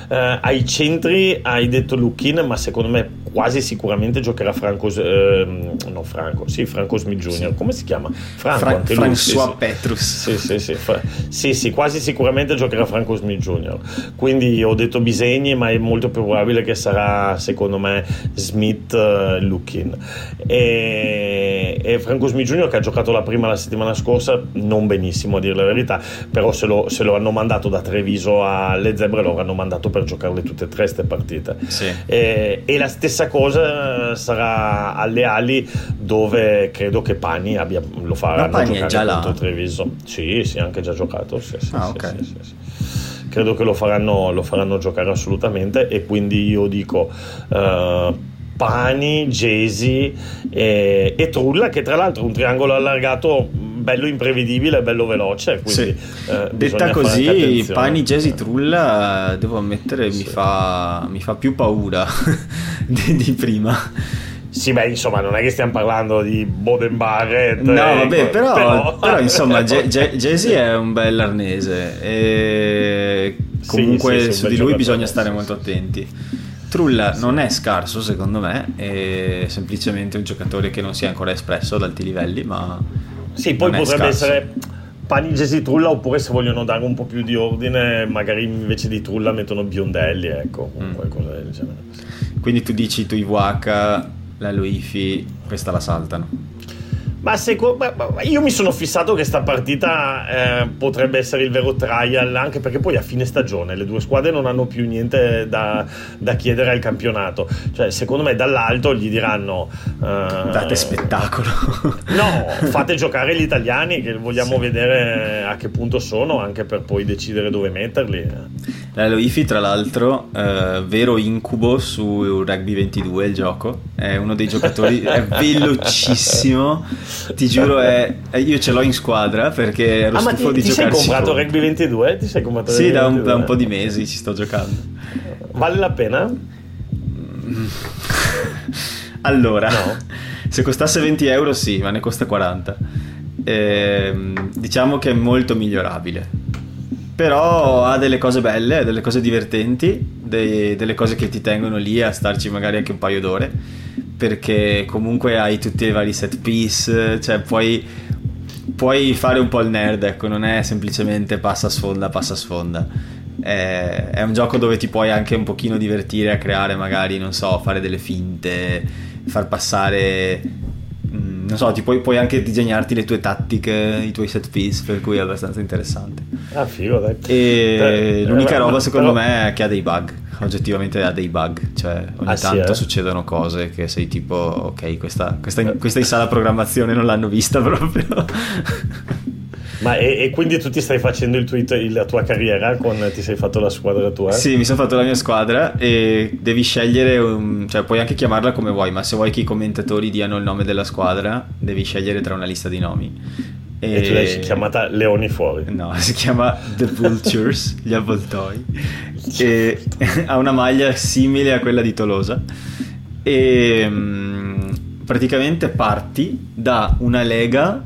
Speaker 2: eh, ai centri hai detto Luckin ma secondo me quasi sicuramente giocherà Franco eh, no Franco sì Franco Smith Jr. Sì. come si chiama?
Speaker 1: Franco Fra- anche lui, sì, sì. Petrus
Speaker 2: sì sì sì, Fra- sì sì quasi sicuramente giocherà Franco Smith Jr. quindi ho detto Bisegni ma è molto più probabile che sarà secondo me Smith uh, Luckin e, e Franco Smith Jr. che ha giocato la prima la settimana scorsa non benissimo a dire la verità, però se lo, se lo hanno mandato da Treviso alle Zebre lo hanno mandato per giocarle tutte e tre queste partite.
Speaker 1: Sì.
Speaker 2: E, e, la stessa cosa sarà alle ali dove credo che Pani abbia, lo farà
Speaker 1: giocare già contro là.
Speaker 2: Treviso. Sì, sì, anche già giocato. Sì, sì,
Speaker 1: ah,
Speaker 2: sì,
Speaker 1: okay.
Speaker 2: sì, credo che lo faranno, lo faranno, giocare assolutamente e quindi io dico uh, Pani, Jesi e, e, Trulla che tra l'altro è un triangolo allargato bello imprevedibile, bello veloce. Quindi,
Speaker 1: sì. eh, Detta così, Pani Jesi Trulla, devo ammettere, sì. mi, fa, mi, fa, più paura di, di prima.
Speaker 2: Sì, beh, insomma, non è che stiamo parlando di Boden Barrett.
Speaker 1: No, ecco, vabbè, però, però... però insomma, Jesi è un bel arnese e comunque sì, sì, su di lui bisogna stare molto attenti. Trulla non è scarso secondo me, è semplicemente un giocatore che non si è ancora espresso ad alti livelli, ma
Speaker 2: sì, poi potrebbe essere Panigesi Trulla oppure se vogliono dare un po' più di ordine magari invece di Trulla mettono Biondelli ecco mm. qualcosa del genere.
Speaker 1: Quindi tu dici tu Iwaka la Luifi questa la saltano
Speaker 2: ma, seco- ma io mi sono fissato che sta partita eh, potrebbe essere il vero trial, anche perché poi a fine stagione le due squadre non hanno più niente da, da chiedere al campionato. Cioè, secondo me dall'alto gli diranno...
Speaker 1: Eh, Date spettacolo.
Speaker 2: no, fate giocare gli italiani che vogliamo sì. vedere a che punto sono, anche per poi decidere dove metterli.
Speaker 1: La Loifi, tra l'altro, eh, vero incubo su Rugby 22 il gioco. È uno dei giocatori, è velocissimo ti giuro, è, io ce l'ho in squadra perché ero ah, stufo
Speaker 2: ti,
Speaker 1: di giocare.
Speaker 2: Ti sei comprato Rugby 22? Ti sei comprato
Speaker 1: sì, da un, da un, po' di mesi ci sto giocando.
Speaker 2: Vale la pena?
Speaker 1: allora, no. se costasse 20 euro sì, ma ne costa 40. Eh, diciamo che è molto migliorabile. Però ha delle cose belle, delle cose divertenti, dei, delle cose che ti tengono lì a starci magari anche un paio d'ore perché comunque hai tutti i vari set piece, cioè puoi, puoi fare un po' il nerd, ecco, non è semplicemente passa sfonda, passa sfonda. È, è un gioco dove ti puoi anche un pochino divertire a creare magari, non so, fare delle finte, far passare mm, non so, ti puoi, puoi, anche disegnarti le tue tattiche, i tuoi set piece, per cui è abbastanza interessante.
Speaker 2: Ah, figo, dai.
Speaker 1: E eh, l'unica eh, roba, secondo però... me, è che ha dei bug oggettivamente ha dei bug, cioè ogni
Speaker 2: ah,
Speaker 1: tanto
Speaker 2: sì, eh?
Speaker 1: succedono cose che sei tipo, ok, questa, questa, in, questa in sala programmazione non l'hanno vista proprio.
Speaker 2: Ma e, e, quindi tu ti stai facendo il tuo, la tua carriera con ti sei fatto la squadra tua?
Speaker 1: Sì, mi sono fatto la mia squadra e devi scegliere, un, cioè puoi anche chiamarla come vuoi, ma se vuoi che i commentatori diano il nome della squadra, devi scegliere tra una lista di nomi.
Speaker 2: E, e tu l'hai chiamata Leoni Fuori?
Speaker 1: No, si chiama The Vultures, gli avvoltoi. e ha una maglia simile a quella di Tolosa. E um, praticamente parti da una lega.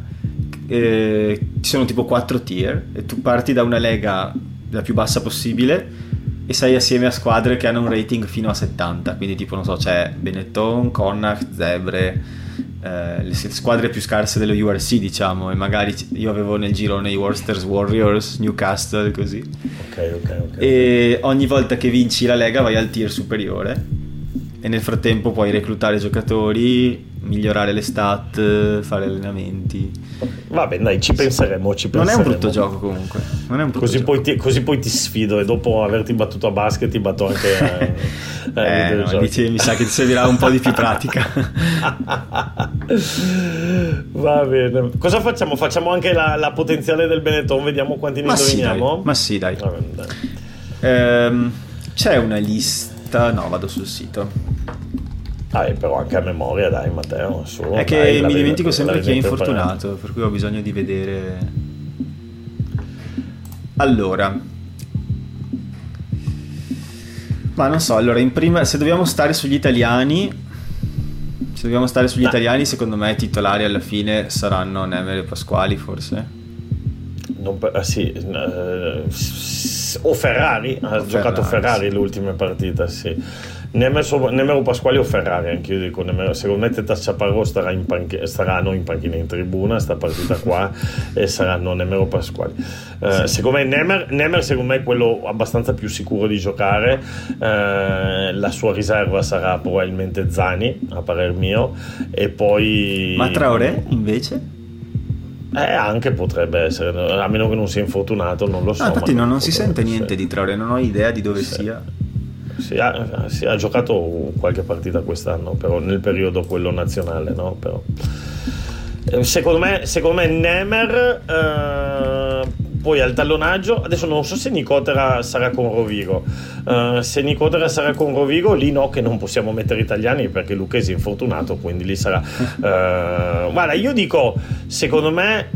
Speaker 1: Eh, ci sono tipo quattro tier. E tu parti da una lega la più bassa possibile. E sei assieme a squadre che hanno un rating fino a 70. Quindi, tipo, non so, c'è Benetton, Connacht, Zebre eh, le squadre più scarse dello URC diciamo e magari io avevo nel girone i Worcesters Warriors, Newcastle così.
Speaker 2: Ok ok ok.
Speaker 1: E ogni volta che vinci la lega vai al tier superiore e nel frattempo puoi reclutare giocatori, migliorare le stat, fare allenamenti.
Speaker 2: Vabbè, dai, ci penseremo. Ci penseremo.
Speaker 1: Non è un brutto gioco comunque.
Speaker 2: Così
Speaker 1: gioco.
Speaker 2: Poi ti, così, poi ti, sfido e dopo averti battuto a basket ti batto anche
Speaker 1: a... eh, no, dici, mi sa che ti servirà un po' di più pratica.
Speaker 2: Va bene. Cosa facciamo? Facciamo anche la, la potenziale del Benetton, vediamo quanti ne indoviniamo?
Speaker 1: Sì, Ma sì, dai. Bene, dai. Ehm, c'è una lista No, vado sul sito.
Speaker 2: Ah, però anche a memoria, dai, Matteo. Su,
Speaker 1: è che dai, mi dimentico sempre chi è infortunato, per... per cui ho bisogno di vedere. Allora, ma non so, allora, in prima, se dobbiamo stare sugli italiani, se dobbiamo stare sugli ah. italiani, secondo me i titolari alla fine saranno Nemer e Pasquali, forse.
Speaker 2: Non, ah, sì, eh, o Ferrari, ha o giocato Ferrari, Ferrari sì. l'ultima partita, sì. Nemero Pasquale o Ferrari, anche io dico, Nemero, secondo me Teta Chaparro starà in panchina, saranno in panchina in tribuna sta partita qua e saranno Nemero Pasquale. Uh, sì. Secondo me Nemer, Nemer, secondo me è quello abbastanza più sicuro di giocare, uh, la sua riserva sarà probabilmente Zani, a parer mio, e poi...
Speaker 1: Ma Traoré invece?
Speaker 2: Eh, anche potrebbe essere, a meno che non sia infortunato, non lo so.
Speaker 1: No, infatti non, non si sente niente di Traoré, non ho idea di dove sì. sia.
Speaker 2: Si ha, si ha, giocato qualche partita quest'anno, però nel periodo quello nazionale, no? Però, eh, secondo, me, secondo me Nemer, eh, poi al tallonaggio, adesso non so se Nicotera sarà con Rovigo, uh, se Nicotera sarà con Rovigo lì no che non possiamo mettere italiani perché Lucchesi è infortunato, quindi lì sarà... Uh, guarda, io dico, secondo me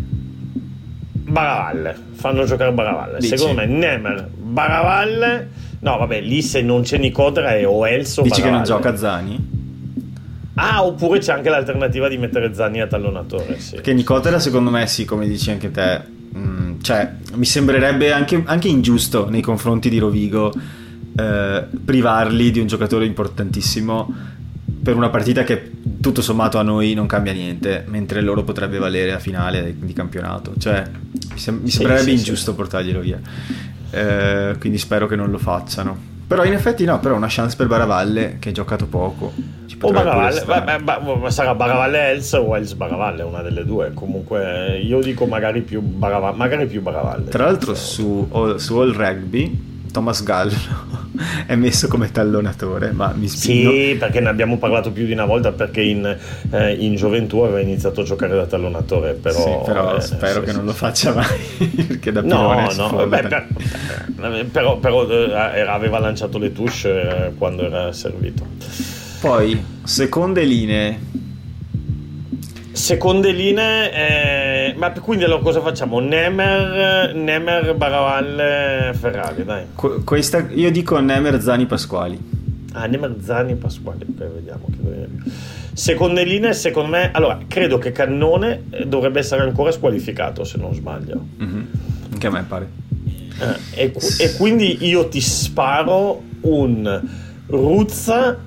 Speaker 2: Baravalle, fanno giocare Baravalle, Dici. secondo me Nemer, Baravalle No, vabbè, lì se non c'è Nicodra è o Elso.
Speaker 1: Dici che non gioca Zani?
Speaker 2: Ah, oppure c'è anche l'alternativa di mettere Zani a tallonatore. Sì.
Speaker 1: Perché Nicodra, secondo me, sì, come dici anche te. Mh, mm, cioè, mi sembrerebbe anche, anche, ingiusto nei confronti di Rovigo eh, privarli di un giocatore importantissimo per una partita che tutto sommato a noi non cambia niente, mentre loro potrebbe valere a finale di campionato. Cioè, mi, sem- mi sembrerebbe sì, ingiusto sì. portarglielo via eh, quindi spero che non lo facciano. Però in effetti no, però una chance per Baravalle che ha giocato poco.
Speaker 2: o Baravalle, beh, beh, sarà Baravalle Els o Els Baravalle, una delle due. Comunque io dico magari più Baravalle. Magari più Baravalle
Speaker 1: Tra l'altro su, su All Rugby Thomas Gallo è messo come tallonatore, ma mi spingo.
Speaker 2: Sì, perché ne abbiamo parlato più di una volta perché in, eh, in gioventù aveva iniziato a giocare da tallonatore, però,
Speaker 1: sì, però eh, spero sì, che sì. non lo faccia mai, perché da no, no, beh, per,
Speaker 2: però, però eh, aveva lanciato le touche eh, quando era servito.
Speaker 1: Poi, seconde linee
Speaker 2: Seconde linee, eh, ma quindi allora cosa facciamo? Nemer, Nemer Baraval, Ferrari, dai.
Speaker 1: Qu- questa, io dico Nemer, Zani, Pasquali.
Speaker 2: Ah, Nemer, Zani, Pasquali, ok, vediamo. Seconde linee, secondo me, allora, credo che Cannone eh, dovrebbe essere ancora squalificato, se non sbaglio.
Speaker 1: Mm-hmm. Anche a me pare.
Speaker 2: Eh, e, e quindi io ti sparo un Ruzza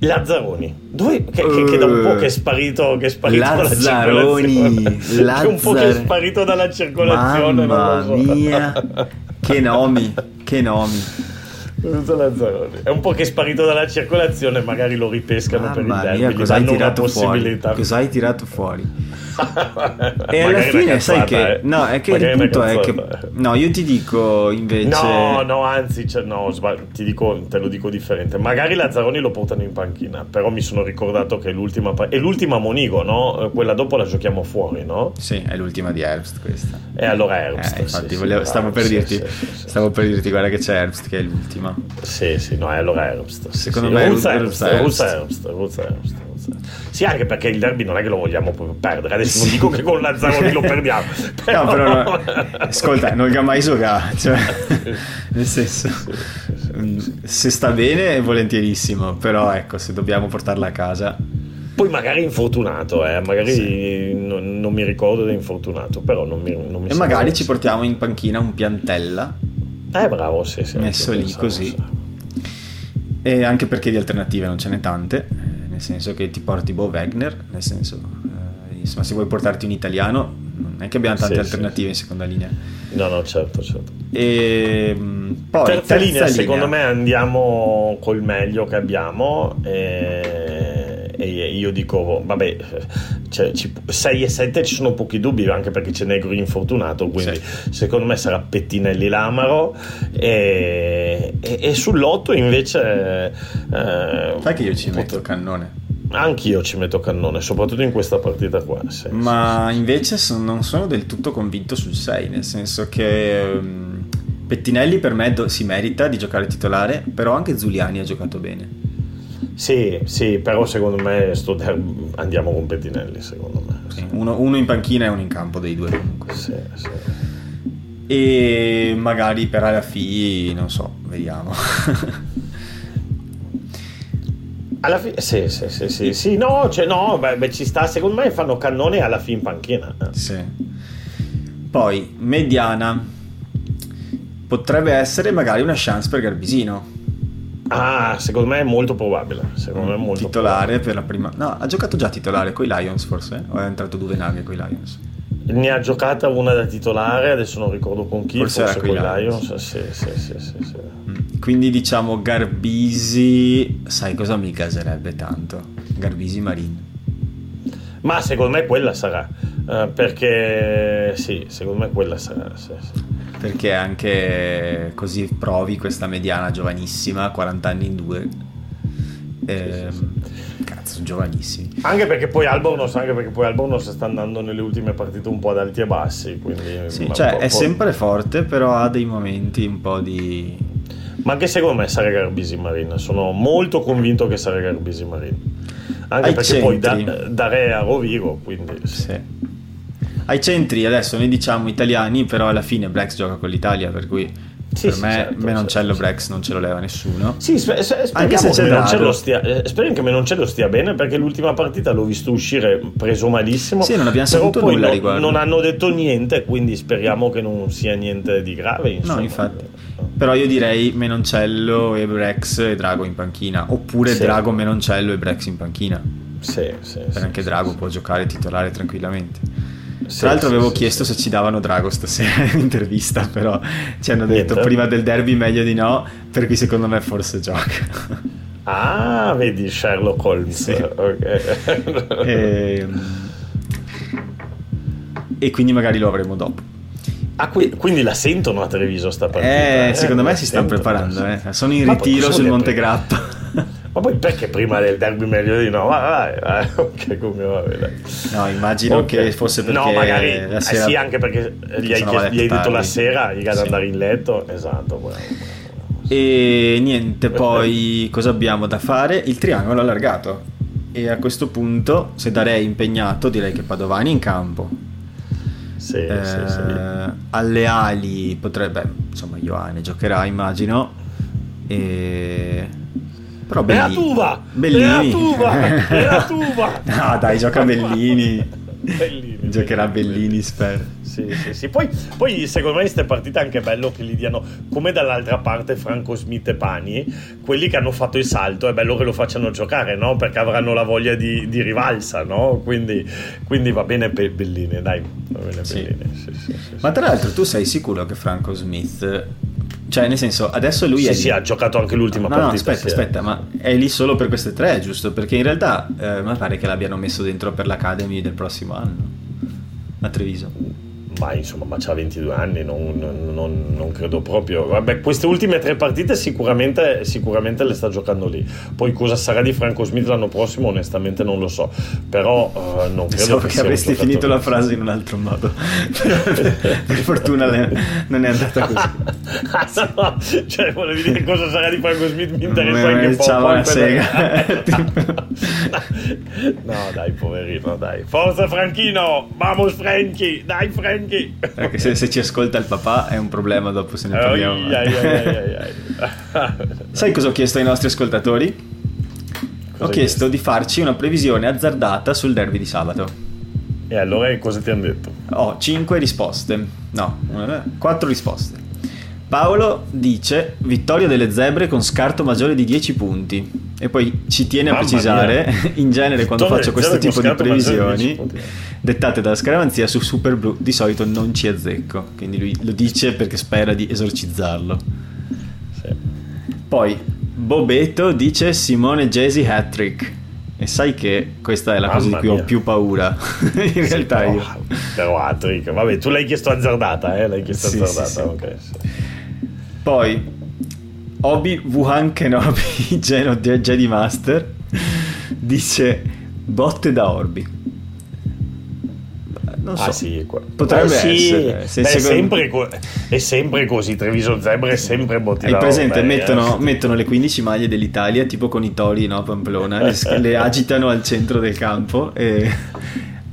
Speaker 2: Lazzaroni. Dove, che, che, che, da un po' che è sparito, che è sparito
Speaker 1: Lazzaroni,
Speaker 2: dalla circolazione. Lazzar... Che un po' che è sparito dalla circolazione.
Speaker 1: Mamma so. mia, che nomi, che nomi.
Speaker 2: È un po' che è sparito dalla circolazione, magari lo ripescano Mamma per il derby.
Speaker 1: Mia, cosa hai tirato fuori? Cosa hai tirato fuori? E alla fine sai che eh. no è che Magari il punto è che no io ti dico invece
Speaker 2: no no anzi cioè, no ti dico te lo dico differente. Magari Lazzaroni lo portano in panchina però mi sono ricordato che è l'ultima è l'ultima Monigo no? Quella dopo la giochiamo fuori no?
Speaker 1: Sì è l'ultima di Herbst questa.
Speaker 2: E allora Herbst
Speaker 1: eh, infatti sì, volevo, stavo, ah, per sì, dirti, sì, stavo per dirti guarda che c'è Herbst che è l'ultima.
Speaker 2: Sì sì no è allora Herbst
Speaker 1: secondo me
Speaker 2: Ruzza Herbst Ruzza Herbst Ruzza Herbst sì, anche perché il derby non è che lo vogliamo proprio perdere. Adesso sì. non dico che con Lazzaroni lo perdiamo.
Speaker 1: Però... No, però no. ascolta, non ga mai giocato. Cioè, nel senso, se sta bene è volentierissimo, però ecco, se dobbiamo portarla a casa.
Speaker 2: Poi magari infortunato, eh? magari sì. non, non, mi ricordo di infortunato, però non mi, non mi
Speaker 1: E magari ci portiamo in panchina un piantella.
Speaker 2: Eh, bravo, sì, sì.
Speaker 1: Messo lì così. E anche perché di alternative non ce n'è tante nel senso che ti porti Bo Wagner, nel senso, eh, insomma, se vuoi portarti un italiano, non è che abbiamo tante sì, alternative sì. in seconda linea.
Speaker 2: No, no, certo, certo.
Speaker 1: E mm, poi
Speaker 2: terza, terza linea, linea, secondo me andiamo col meglio che abbiamo. E, e io dico, vabbè, cioè, 6 e 7 ci sono pochi dubbi, anche perché c'è Negro infortunato, quindi sì. secondo me sarà Pettinelli Lamaro. E, e, e sull'8 invece...
Speaker 1: Eh, Sai che io ci metto cannone?
Speaker 2: Anch'io ci metto cannone, soprattutto in questa partita qua. Sì,
Speaker 1: Ma sì, invece son, non sono del tutto convinto sul 6, nel senso che um, Pettinelli per me do, si merita di giocare titolare, però anche Zuliani ha giocato bene.
Speaker 2: Sì, sì, però secondo me der- andiamo con Pettinelli, secondo me.
Speaker 1: Sì, uno, uno, in panchina e uno in campo dei due comunque.
Speaker 2: Sì, sì.
Speaker 1: E magari per alla fine, non so, vediamo.
Speaker 2: Alla fine, sì, sì, sì, sì, sì, no, cioè, no, beh, beh, ci sta, secondo me fanno cannone alla fine in panchina.
Speaker 1: Sì. Poi, mediana. Potrebbe essere magari una chance per Garbisino.
Speaker 2: Ah, secondo me è molto probabile. Secondo me molto
Speaker 1: titolare probabile. per la prima. No, ha giocato già titolare con i Lions, forse? O è entrato due Duvenaghe con i Lions?
Speaker 2: Ne ha giocata una da titolare, adesso non ricordo con chi, forse, forse con i Lions. Lions. Sì, sì, sì, sì, sì.
Speaker 1: Mm. Quindi diciamo Garbisi, sai cosa mi caserebbe tanto? Garbisi Marin.
Speaker 2: Ma secondo me quella sarà, uh, perché sì, secondo me quella sarà. Sì, sì.
Speaker 1: Perché anche così provi questa mediana giovanissima, 40 anni in due. Eh. Cazzo, sono giovanissimi.
Speaker 2: Anche perché poi Albornoz, anche perché poi Albornoz sta andando nelle ultime partite un po' ad alti e bassi. Quindi,
Speaker 1: sì, cioè è sempre forte, però ha dei momenti un po' di.
Speaker 2: Ma anche secondo me sarà Garbisi Marin. Sono molto convinto che sarà Garbisi Marin. Anche Ai perché centri. poi da, da Re a Rovigo, quindi.
Speaker 1: Sì. Ai centri adesso noi diciamo italiani, però alla fine Brex gioca con l'Italia, per cui sì, per sì, me certo, Menoncello certo, Brex non ce lo leva nessuno.
Speaker 2: Sì, sper- sper- anche se c'è Menoncello stia, eh, speriamo che Menoncello stia bene perché l'ultima partita l'ho visto uscire preso malissimo.
Speaker 1: Sì, non abbiamo saputo nulla
Speaker 2: no,
Speaker 1: riguardo.
Speaker 2: Non hanno detto niente, quindi speriamo che non sia niente di grave. Insomma.
Speaker 1: No, infatti. Però io direi Menoncello e Brex e Drago in panchina, oppure sì. Drago, Menoncello e Brex in panchina.
Speaker 2: Sì, sì.
Speaker 1: Per anche Drago può giocare titolare tranquillamente. Tra l'altro avevo chiesto se ci davano Drago stasera in intervista, però ci hanno detto Niente. prima del derby meglio di no, per cui secondo me forse gioca.
Speaker 2: Ah, vedi Sherlock Holmes. Sì. Okay.
Speaker 1: e, ehm, e quindi magari lo avremo dopo.
Speaker 2: Ah, quindi la sentono a Treviso sta partita?
Speaker 1: Eh, eh secondo me si stanno preparando. Eh. Sono in ritiro sul Monte Grappa.
Speaker 2: Ma poi perché prima del derby meglio di no? Vai, vai, ok, come va bene.
Speaker 1: No, immagino okay. che fosse perché
Speaker 2: No, magari la sera... eh sì, anche perché gli hai, chiesto, gli hai detto la sera, gli hai sì. andare in letto. Esatto, bravo, bravo.
Speaker 1: E niente, poi cosa abbiamo da fare? Il triangolo allargato. E a questo punto, se darei impegnato, direi che Padovani in campo.
Speaker 2: Sì, eh, sì, sì.
Speaker 1: Alle ali potrebbe, insomma, Ioane giocherà, immagino. E però Bellini.
Speaker 2: Beatuva! Bellini. Beatuva! Beatuva!
Speaker 1: no, dai, gioca Bellini. Bellini. Giocherà Bellini, spero.
Speaker 2: Sì, sì, sì. Poi, poi, secondo me, queste partite è anche bello che li diano come dall'altra parte Franco Smith e Pani, quelli che hanno fatto il salto, è bello che lo facciano giocare, no? Perché avranno la voglia di, di rivalsa, no? Quindi, quindi, va bene Bellini, dai. Va bene
Speaker 1: sì. Bellini. Sì, Ma tra l'altro, tu sei sicuro che Franco Smith cioè, nel senso, adesso lui
Speaker 2: sì,
Speaker 1: è.
Speaker 2: Sì,
Speaker 1: lì.
Speaker 2: ha giocato anche l'ultima
Speaker 1: no,
Speaker 2: partita.
Speaker 1: No, aspetta,
Speaker 2: sì.
Speaker 1: aspetta, ma è lì solo per queste tre, giusto? Perché in realtà eh, mi pare che l'abbiano messo dentro per l'Academy del prossimo anno a Treviso
Speaker 2: ma insomma, ma c'ha 22 anni, non, non, non, credo proprio. Vabbè, queste ultime tre partite sicuramente, sicuramente, le sta giocando lì. Poi cosa sarà di Franco Smith l'anno prossimo, onestamente non lo so. Però uh, non credo
Speaker 1: so che, che avresti finito la frase in un altro modo. per fortuna non è andata così.
Speaker 2: no, cioè, volevi dire cosa sarà di Franco Smith, mi interessa anche un po'.
Speaker 1: Ciao, una sega.
Speaker 2: no, dai, poverino, dai. Forza Franchino, vamos Franchi, dai Franchi.
Speaker 1: Perché se, se, ci ascolta il papà è un problema, dopo se ne parliamo.
Speaker 2: Ai, ai, ai,
Speaker 1: Sai cosa ho chiesto ai nostri ascoltatori? Cosa ho chiesto di farci una previsione azzardata sul derby di sabato.
Speaker 2: E allora cosa ti hanno detto?
Speaker 1: Ho 5 risposte. No, 4 risposte. Paolo dice vittoria delle zebre con scarto maggiore di 10 punti. E poi ci tiene Mamma a precisare, mia. in genere quando faccio questo tipo di previsioni dettate dalla scaramanzia su Super Blue di solito non ci azzecco. Quindi lui lo dice perché spera di esorcizzarlo. Sì. Poi Bobetto dice Simone Jesi hat-trick. E sai che questa è la Mamma cosa di cui mia. ho più paura. in sì, realtà
Speaker 2: però,
Speaker 1: io.
Speaker 2: Però hat-trick. Vabbè, tu l'hai chiesto azzardata, eh? L'hai chiesto sì, azzardata, sì, ok.
Speaker 1: Poi Obi Wuhan Kenobi Geno Jedi Master dice botte da Orbi.
Speaker 2: Non so. Ah, sì,
Speaker 1: potrebbe sì. essere.
Speaker 2: Se Beh, secondo... sempre co- è sempre così. Treviso Zebra è sempre botte
Speaker 1: Hai
Speaker 2: da
Speaker 1: presente?
Speaker 2: Orbi.
Speaker 1: Mettono, eh. mettono, le 15 maglie dell'Italia tipo con i tori no, Pamplona, le, le agitano al centro del campo e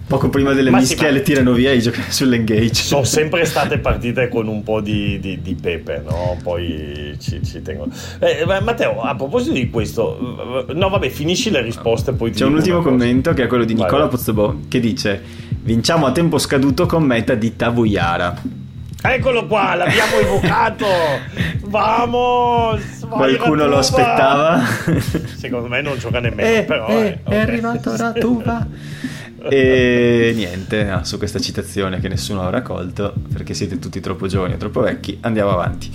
Speaker 1: poco prima delle
Speaker 2: Ma sì,
Speaker 1: mischie
Speaker 2: ma-
Speaker 1: le tirano via e giocano sull'engage.
Speaker 2: Sono sempre state partite con un po' di, di- di pepe, no? Poi ci, ci tengo. Eh, ma Matteo, a proposito di questo, no, vabbè, finisci le risposte, poi ti
Speaker 1: C'è un ultimo commento che è quello di Nicola
Speaker 2: vai.
Speaker 1: Pozzobò che dice vinciamo a tempo scaduto con meta di Tavuyara.
Speaker 2: Eccolo qua, l'abbiamo evocato. Vamos!
Speaker 1: Qualcuno lo aspettava.
Speaker 2: Secondo me non gioca nemmeno,
Speaker 1: Eh,
Speaker 2: però
Speaker 1: eh,
Speaker 2: eh,
Speaker 1: è
Speaker 2: ok.
Speaker 1: arrivato Ratuva. E niente, no, su questa citazione che nessuno avrà colto perché siete tutti troppo giovani o troppo vecchi, andiamo avanti.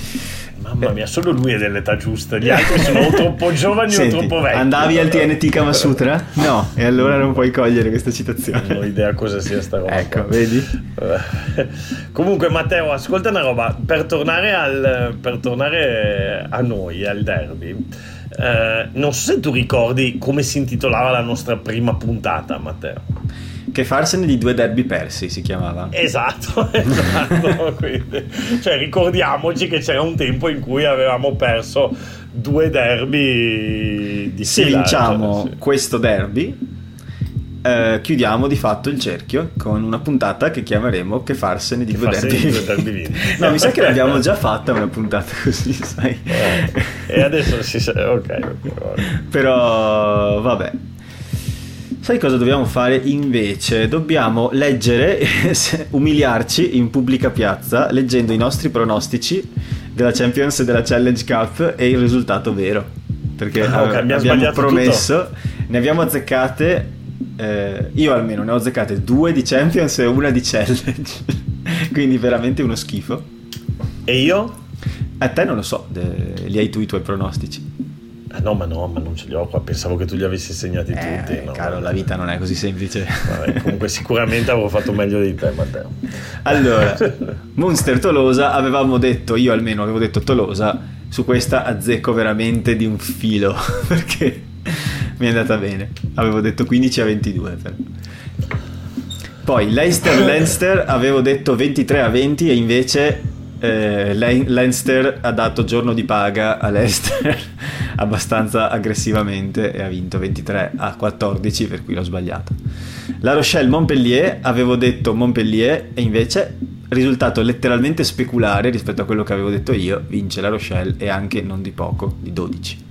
Speaker 2: Mamma mia, solo lui è dell'età giusta, gli altri sono o troppo giovani
Speaker 1: Senti,
Speaker 2: o troppo vecchi.
Speaker 1: Andavi al TNT Kama Sutra? No, e allora non puoi cogliere questa
Speaker 2: Non ho
Speaker 1: citazione.
Speaker 2: idea cosa sia sta roba.
Speaker 1: Ecco, vedi?
Speaker 2: Eh, Comunque Matteo, ascolta una roba, per tornare, al, per tornare a noi, al derby, eh, non so se tu ricordi come si intitolava la nostra prima puntata, Matteo.
Speaker 1: Che farsene di due derby persi si chiamava.
Speaker 2: Esatto, esatto. quindi, cioè, ricordiamoci che c'era un tempo in cui avevamo perso due derby di
Speaker 1: Se
Speaker 2: fila,
Speaker 1: vinciamo
Speaker 2: cioè, sì.
Speaker 1: questo derby, eh, chiudiamo di fatto il cerchio con una puntata che chiameremo Che farsene di derby
Speaker 2: vinti.
Speaker 1: no, mi sa che l'abbiamo già fatta una puntata così, sai.
Speaker 2: Eh, e adesso si sa, ok, ok.
Speaker 1: Però vabbè. Sai cosa dobbiamo fare invece? Dobbiamo leggere, umiliarci in pubblica piazza leggendo i nostri pronostici della Champions e della Challenge Cup e il risultato vero. Perché
Speaker 2: Ah, ok,
Speaker 1: eh,
Speaker 2: abbiamo
Speaker 1: abbiamo
Speaker 2: sbagliato
Speaker 1: promesso, ne abbiamo azzeccate, eh, io almeno ne ho azzeccate due di Champions e una di Challenge. Quindi veramente uno schifo.
Speaker 2: E io?
Speaker 1: A te non lo so, de- li hai tu i tuoi pronostici.
Speaker 2: Ah, no, ma no, ma non ce li ho qua. Pensavo che tu li avessi segnati tutti.
Speaker 1: Eh,
Speaker 2: no?
Speaker 1: caro, la vita non è così semplice.
Speaker 2: Vabbè, comunque, sicuramente avevo fatto meglio di te, Matteo.
Speaker 1: Allora, Munster Tolosa avevamo detto, io almeno avevo detto Tolosa, su questa azzecco veramente di un filo, perché mi è andata bene. Avevo detto 15 a 22 però. Poi Leicester-Leinster avevo detto 23 a 20 e invece eh, Le- Leinster ha dato giorno di paga a Leicester abbastanza aggressivamente e ha vinto 23 a 14 per cui l'ho sbagliato. La Rochelle-Montpellier avevo detto Montpellier e invece risultato letteralmente speculare rispetto a quello che avevo detto io, vince la Rochelle e anche non di poco, di 12.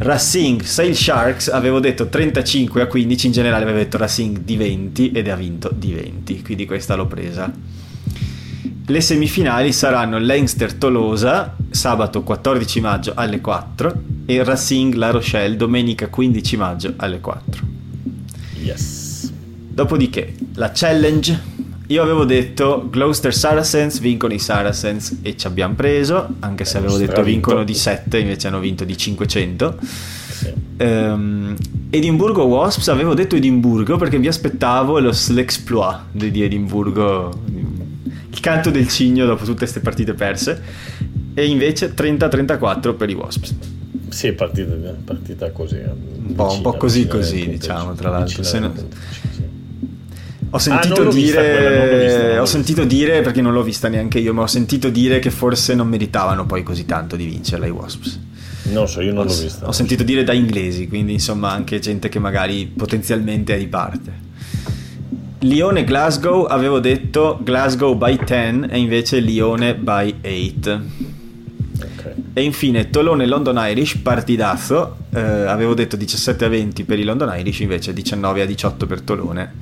Speaker 1: Racing Sail Sharks avevo detto 35 a 15 in generale avevo detto Racing di 20 ed ha vinto di 20 quindi questa l'ho presa. Le semifinali saranno Leinster Tolosa sabato 14 maggio alle 4 e Racing La Rochelle domenica 15 maggio alle 4
Speaker 2: Yes.
Speaker 1: dopodiché la challenge io avevo detto Gloucester Saracens vincono i Saracens e ci abbiamo preso anche se avevo detto vincono di 7 invece hanno vinto di 500
Speaker 2: Sì.
Speaker 1: Ehm, Edimburgo Wasps avevo detto Edimburgo perché mi aspettavo lo l'exploit di di Edimburgo il canto del cigno dopo tutte queste partite perse e invece 30-34 per i Wasps
Speaker 2: Sì, è partita, partita così. eh,
Speaker 1: Un po'- un po' così così, diciamo, tra l'altro, se
Speaker 2: del
Speaker 1: no-
Speaker 2: punteggio, sì.
Speaker 1: Ho
Speaker 2: Ah,
Speaker 1: sentito
Speaker 2: vista
Speaker 1: dire
Speaker 2: quella, vista,
Speaker 1: ho sentito dire perché non l'ho vista neanche io ma ho sentito dire che forse non meritavano poi così tanto di vincerla i Wasps
Speaker 2: Non so, io non
Speaker 1: ho,
Speaker 2: l'ho vista.
Speaker 1: ho sentito dire da inglesi, quindi insomma anche gente che magari potenzialmente è di parte. Lione Glasgow avevo detto Glasgow by 10 e invece Lione by 8.
Speaker 2: Ok.
Speaker 1: E infine Tolone London Irish, partidazzo, eh, avevo detto 17 a 20 per i London Irish, invece 19 a 18 per Tolone.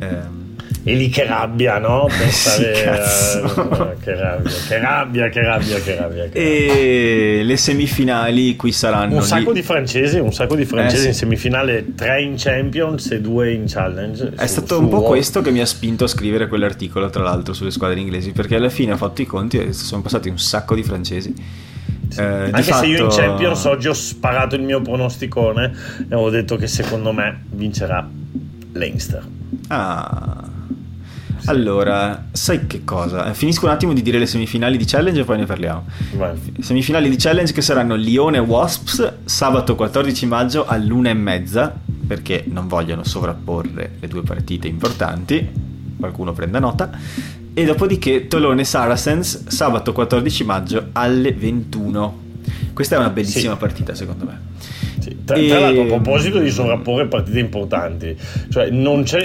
Speaker 1: Ehm,
Speaker 2: E lì che rabbia, no? Pensare
Speaker 1: Sì,
Speaker 2: a- che rabbia, che rabbia, che rabbia, che rabbia. che rabbia.
Speaker 1: e le semifinali qui saranno
Speaker 2: Un sacco
Speaker 1: lì-
Speaker 2: di francesi, un sacco di francesi
Speaker 1: Eh, sì.
Speaker 2: in semifinale, tre in Champions e due in Challenge.
Speaker 1: È
Speaker 2: Su-
Speaker 1: stato
Speaker 2: su
Speaker 1: un po'
Speaker 2: World.
Speaker 1: questo che mi ha spinto a scrivere quell'articolo, tra l'altro, sulle squadre inglesi, perché alla fine ho fatto i conti e sono passati un sacco di francesi. Eh,
Speaker 2: Anche se io in
Speaker 1: fatto-
Speaker 2: Champions oggi ho sparato il mio pronosticone e ho detto che secondo me vincerà Leinster.
Speaker 1: Ah. Allora, sai che cosa? Eh, Finisco un attimo di dire le semifinali di Challenge e poi ne parliamo.
Speaker 2: Vai.
Speaker 1: Semifinali di Challenge che saranno Lione Wasps sabato 14 maggio all'una e mezza perché non vogliono sovrapporre le due partite importanti. Qualcuno prenda nota. E dopodiché Tolone Saracens sabato 14 maggio alle 21. Questa è una bellissima
Speaker 2: Sì.
Speaker 1: partita secondo me.
Speaker 2: Sì. Tra, e... tra, l'altro, a proposito di sovrapporre partite importanti, cioè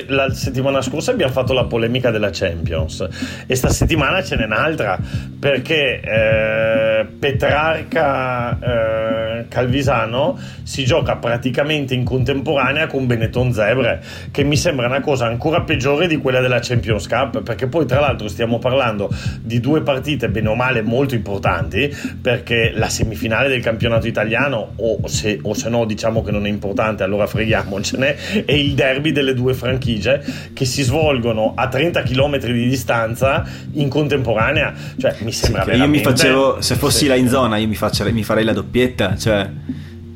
Speaker 2: la settimana scorsa abbiamo fatto la polemica della Champions e sta settimana ce n'è un'altra perché eh, Petrarca eh, Calvisano si gioca praticamente in contemporanea con Benetton Zebre, che mi sembra una cosa ancora peggiore di quella della Champions Cup, perché poi tra l'altro stiamo parlando di due partite bene o male molto importanti, perché la semifinale del campionato italiano o se, o se no diciamo che non è importante, allora freghiamocene, è il derby delle due franchigie che si svolgono a 30 km di distanza in contemporanea. Cioè, mi sembra sì, veramente...
Speaker 1: Io mi facevo, se fossi sì. là in zona, io mi, faccio, mi farei la doppietta, cioè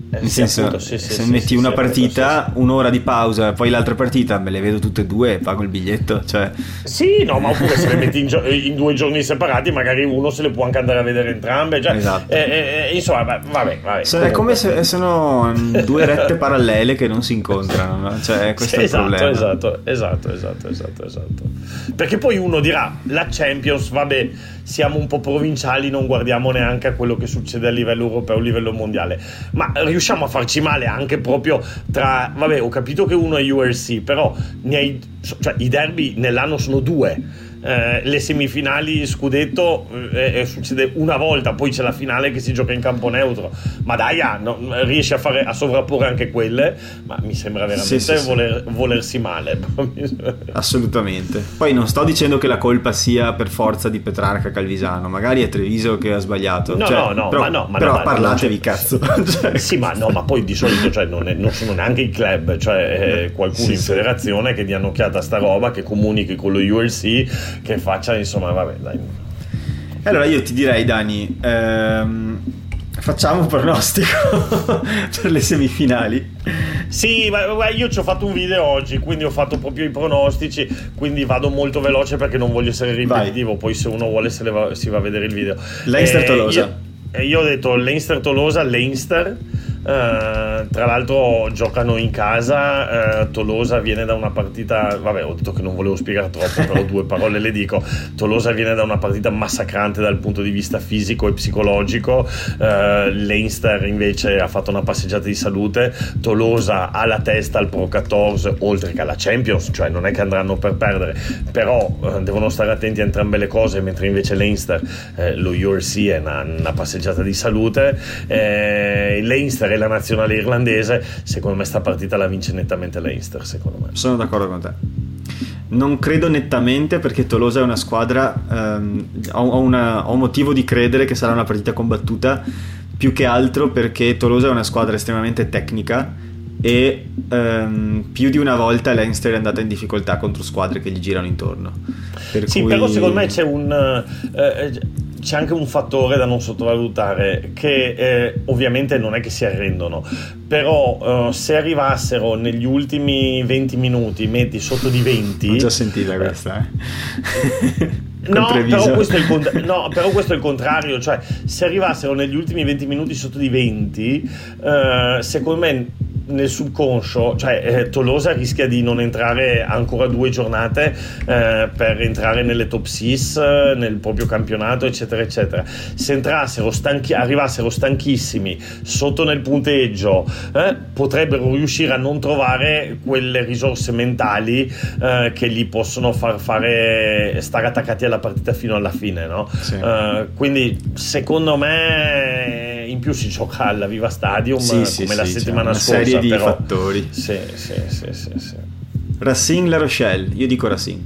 Speaker 1: eh, Nel senso, appunto, sì, sì, se sì, metti una partita, un'ora di pausa, poi l'altra partita me le vedo tutte e due e pago il biglietto. Cioè...
Speaker 2: Sì, no, ma oppure se le metti in, gio- in, due giorni separati, magari uno se le può anche andare a vedere entrambe. Cioè, esatto. eh, eh, eh insomma, vabbè, vabbè.
Speaker 1: So, è come se sono due rette parallele che non si incontrano. No? Cioè, questo è
Speaker 2: esatto,
Speaker 1: il problema.
Speaker 2: Esatto, esatto, esatto, esatto, esatto. Perché poi uno dirà, la Champions, vabbè siamo un po' provinciali, non guardiamo neanche a quello che succede a livello europeo, a livello mondiale. Ma riusciamo a farci male anche proprio tra... Vabbè, ho capito che uno è URC, però hai, cioè, i derby nell'anno sono due eh, le semifinali scudetto eh, eh, succede una volta, poi c'è la finale che si gioca in campo neutro. Ma dai, ah, no, riesce a, fare, a, sovrapporre anche quelle, ma mi sembra veramente sì, sì, voler, sì. volersi male.
Speaker 1: Assolutamente. Poi non sto dicendo che la colpa sia per forza di Petrarca Calvisano, magari è Treviso che ha sbagliato.
Speaker 2: No,
Speaker 1: cioè,
Speaker 2: no, no,
Speaker 1: però,
Speaker 2: ma no, ma
Speaker 1: però
Speaker 2: no,
Speaker 1: parlatevi cazzo.
Speaker 2: cioè. Sì, ma no, ma poi di solito cioè, non, è, non, sono neanche i club, cioè eh, qualcuno in federazione che dia un'occhiata a sta roba, che comunichi con lo ULC che faccia, insomma, vabbè, dai.
Speaker 1: Allora io ti direi, Dani, ehm, facciamo un pronostico per le semifinali.
Speaker 2: Sì, ma, io ci ho fatto un video oggi, quindi ho fatto proprio i pronostici, quindi vado molto veloce perché non voglio essere ripetitivo, Vai. poi se uno vuole se va, si va a vedere il video.
Speaker 1: Leinster-Tolosa.
Speaker 2: Eh, io, io ho detto Leinster-Tolosa, Leinster Uh, tra l'altro giocano in casa, uh, Tolosa viene da una partita, vabbè ho detto che non volevo spiegare troppo, però due parole le dico, Tolosa viene da una partita massacrante dal punto di vista fisico e psicologico, uh, Leinster invece ha fatto una passeggiata di salute, Tolosa ha la testa al Pro 14 oltre che alla Champions, cioè non è che andranno per perdere, però devono stare attenti a entrambe le cose, mentre invece Leinster, lo URC è una, una passeggiata di salute, Leinster è la nazionale irlandese, secondo me sta partita la vince nettamente l'Einster, secondo me.
Speaker 1: Sono d'accordo con te. Non credo nettamente perché Tolosa è una squadra, ehm, ho, una, ho motivo di credere che sarà una partita combattuta più che altro perché Tolosa è una squadra estremamente tecnica e ehm, più di una volta Leinster è andata in difficoltà contro squadre che gli girano intorno.
Speaker 2: Per sì, cui... però secondo me c'è un... Eh, eh c'è anche un fattore da non sottovalutare che eh, ovviamente non è che si arrendono però eh, se arrivassero negli ultimi 20 minuti metti sotto di 20
Speaker 1: ho già sentita questa
Speaker 2: eh. No però, cont- no, però questo è il contrario, cioè se arrivassero negli ultimi 20 minuti sotto di 20, eh, secondo me nel subconscio, cioè eh, Tolosa rischia di non entrare ancora due giornate eh, per entrare nelle top 6 nel proprio campionato, eccetera, eccetera. Se entrassero stanchi- arrivassero stanchissimi sotto nel punteggio, eh, potrebbero riuscire a non trovare quelle risorse mentali eh, che gli possono far fare stare attaccati alla partita fino alla fine, no? Sì. Eh, quindi secondo me in più si gioca alla Viva Stadium sì, come sì, la sì, settimana
Speaker 1: una
Speaker 2: scorsa.
Speaker 1: Una serie di
Speaker 2: però...
Speaker 1: fattori.
Speaker 2: Sì, sì, sì, sì, sì.
Speaker 1: Racing La Rochelle, io dico Racing.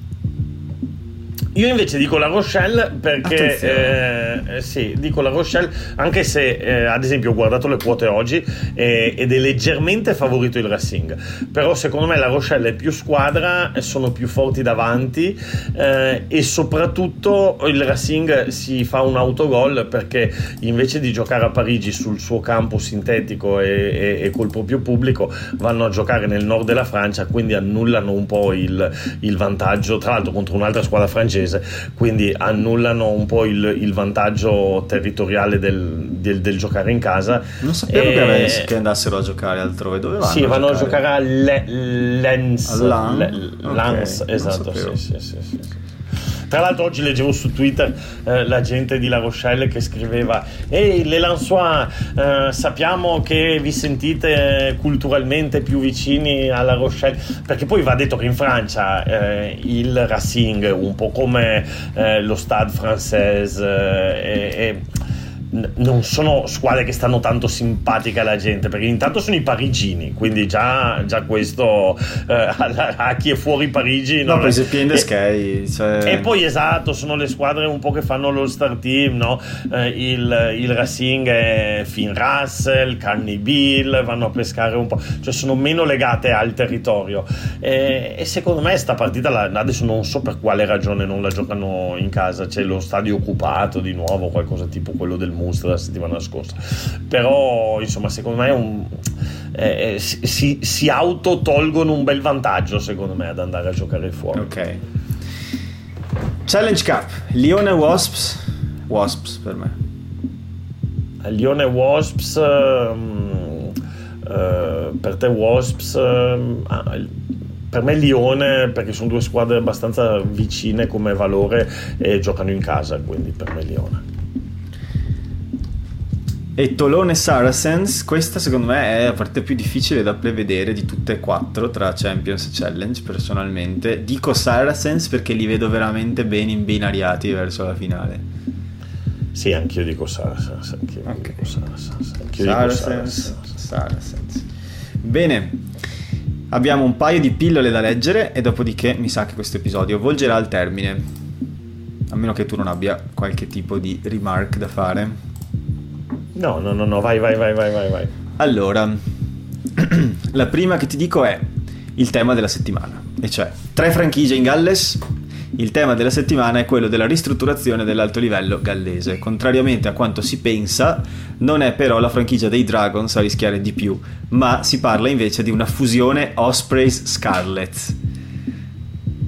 Speaker 2: Io invece dico la Rochelle perché eh, sì, dico la Rochelle anche se eh, ad esempio ho guardato le quote oggi eh, ed è leggermente favorito il Racing. Però secondo me la Rochelle è più squadra sono più forti davanti eh, e soprattutto il Racing si fa un autogol perché invece di giocare a Parigi sul suo campo sintetico e, e, e col proprio pubblico vanno a giocare nel nord della Francia quindi annullano un po' il, il vantaggio tra l'altro contro un'altra squadra francese francese, quindi annullano un po' il, il vantaggio territoriale del, del, del, giocare in casa.
Speaker 1: Non sapevo e... che, andassero a giocare altrove, dove vanno?
Speaker 2: Sì, vanno a giocare a, Lens.
Speaker 1: A Lan? Le,
Speaker 2: okay, Lens, esatto, sì, sì, sì, sì. Tra l'altro oggi leggevo su Twitter eh, la gente di La Rochelle che scriveva Ehi le Lançois, eh, sappiamo che vi sentite culturalmente più vicini alla Rochelle, perché poi va detto che in Francia eh, il Racing, un po' come eh, lo Stade Française, eh, è non sono squadre che stanno tanto simpatiche alla gente perché intanto sono i parigini quindi già, già questo eh, a, chi è fuori Parigi
Speaker 1: no, in Sky
Speaker 2: cioè... e poi esatto sono le squadre un po' che fanno lo star team no? eh, il, il, Racing è Finn Russell Canny Bill vanno a pescare un po' cioè sono meno legate al territorio e, e secondo me sta partita la, adesso non so per quale ragione non la giocano in casa c'è lo stadio occupato di nuovo qualcosa tipo quello del Munster la settimana scorsa. Però, insomma, secondo me un, eh, si, si autotolgono un bel vantaggio, secondo me, ad andare a giocare fuori.
Speaker 1: Ok. Challenge Cup, Lione Wasps, Wasps per me.
Speaker 2: Lione Wasps, um, uh, per te Wasps, um, ah, per me Lione perché sono due squadre abbastanza vicine come valore e giocano in casa, quindi per me Lione
Speaker 1: e Tolone Saracens, questa secondo me è la parte più difficile da prevedere di tutte e quattro tra Champions e Challenge personalmente. Dico Saracens perché li vedo veramente ben imbinariati verso la finale.
Speaker 2: Sì, anch'io dico Saracens. Anch'io okay. dico Saracens.
Speaker 1: Anch'io Saracens, dico Saracens. Saracens. Bene, abbiamo un paio di pillole da leggere e dopodiché mi sa che questo episodio volgerà al termine. A meno che tu non abbia qualche tipo di remark da fare.
Speaker 2: No, no, no, no, vai, vai, vai, vai, vai, vai.
Speaker 1: Allora, la prima che ti dico è il tema della settimana, e cioè tre franchigie in Galles. Il tema della settimana è quello della ristrutturazione dell'alto livello gallese. Contrariamente a quanto si pensa, non è però la franchigia dei Dragons a rischiare di più, ma si parla invece di una fusione Ospreys Scarlets.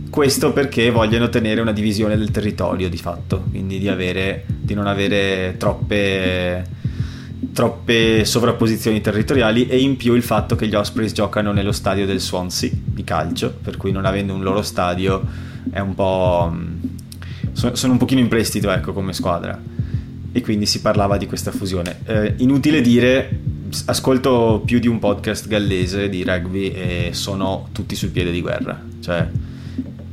Speaker 1: Questo perché vogliono tenere una divisione del territorio di fatto, quindi di, avere, di non avere troppe troppe sovrapposizioni territoriali e in più il fatto che gli Ospreys giocano nello stadio del Swansea di calcio, per cui non avendo un loro stadio è un po'... Mm, sono un pochino in prestito ecco come squadra e quindi si parlava di questa fusione. Eh, inutile dire, ascolto più di un podcast gallese di rugby e sono tutti sul piede di guerra, cioè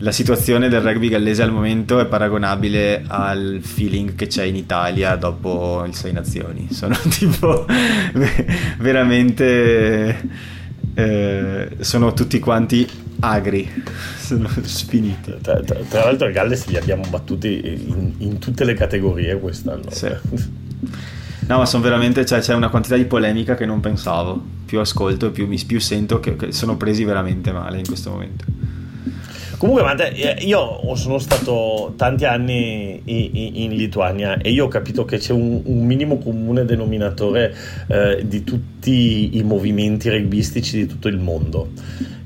Speaker 1: la situazione del rugby gallese al momento è paragonabile al feeling che c'è in Italia dopo il Sei Nazioni. Sono tipo veramente... Eh, sono tutti quanti agri, sono sfiniti.
Speaker 2: Tra, tra, tra, l'altro il Galles li abbiamo battuti in, in tutte le categorie quest'anno.
Speaker 1: Sì. No, ma sono veramente, cioè, c'è una quantità di polemica che non pensavo. Più ascolto e più, più sento che, che sono presi veramente male in questo momento.
Speaker 2: Comunque, eh, io sono stato tanti anni in, Lituania e io ho capito che c'è un, un minimo comune denominatore eh, di tutti i movimenti rugbistici di tutto il mondo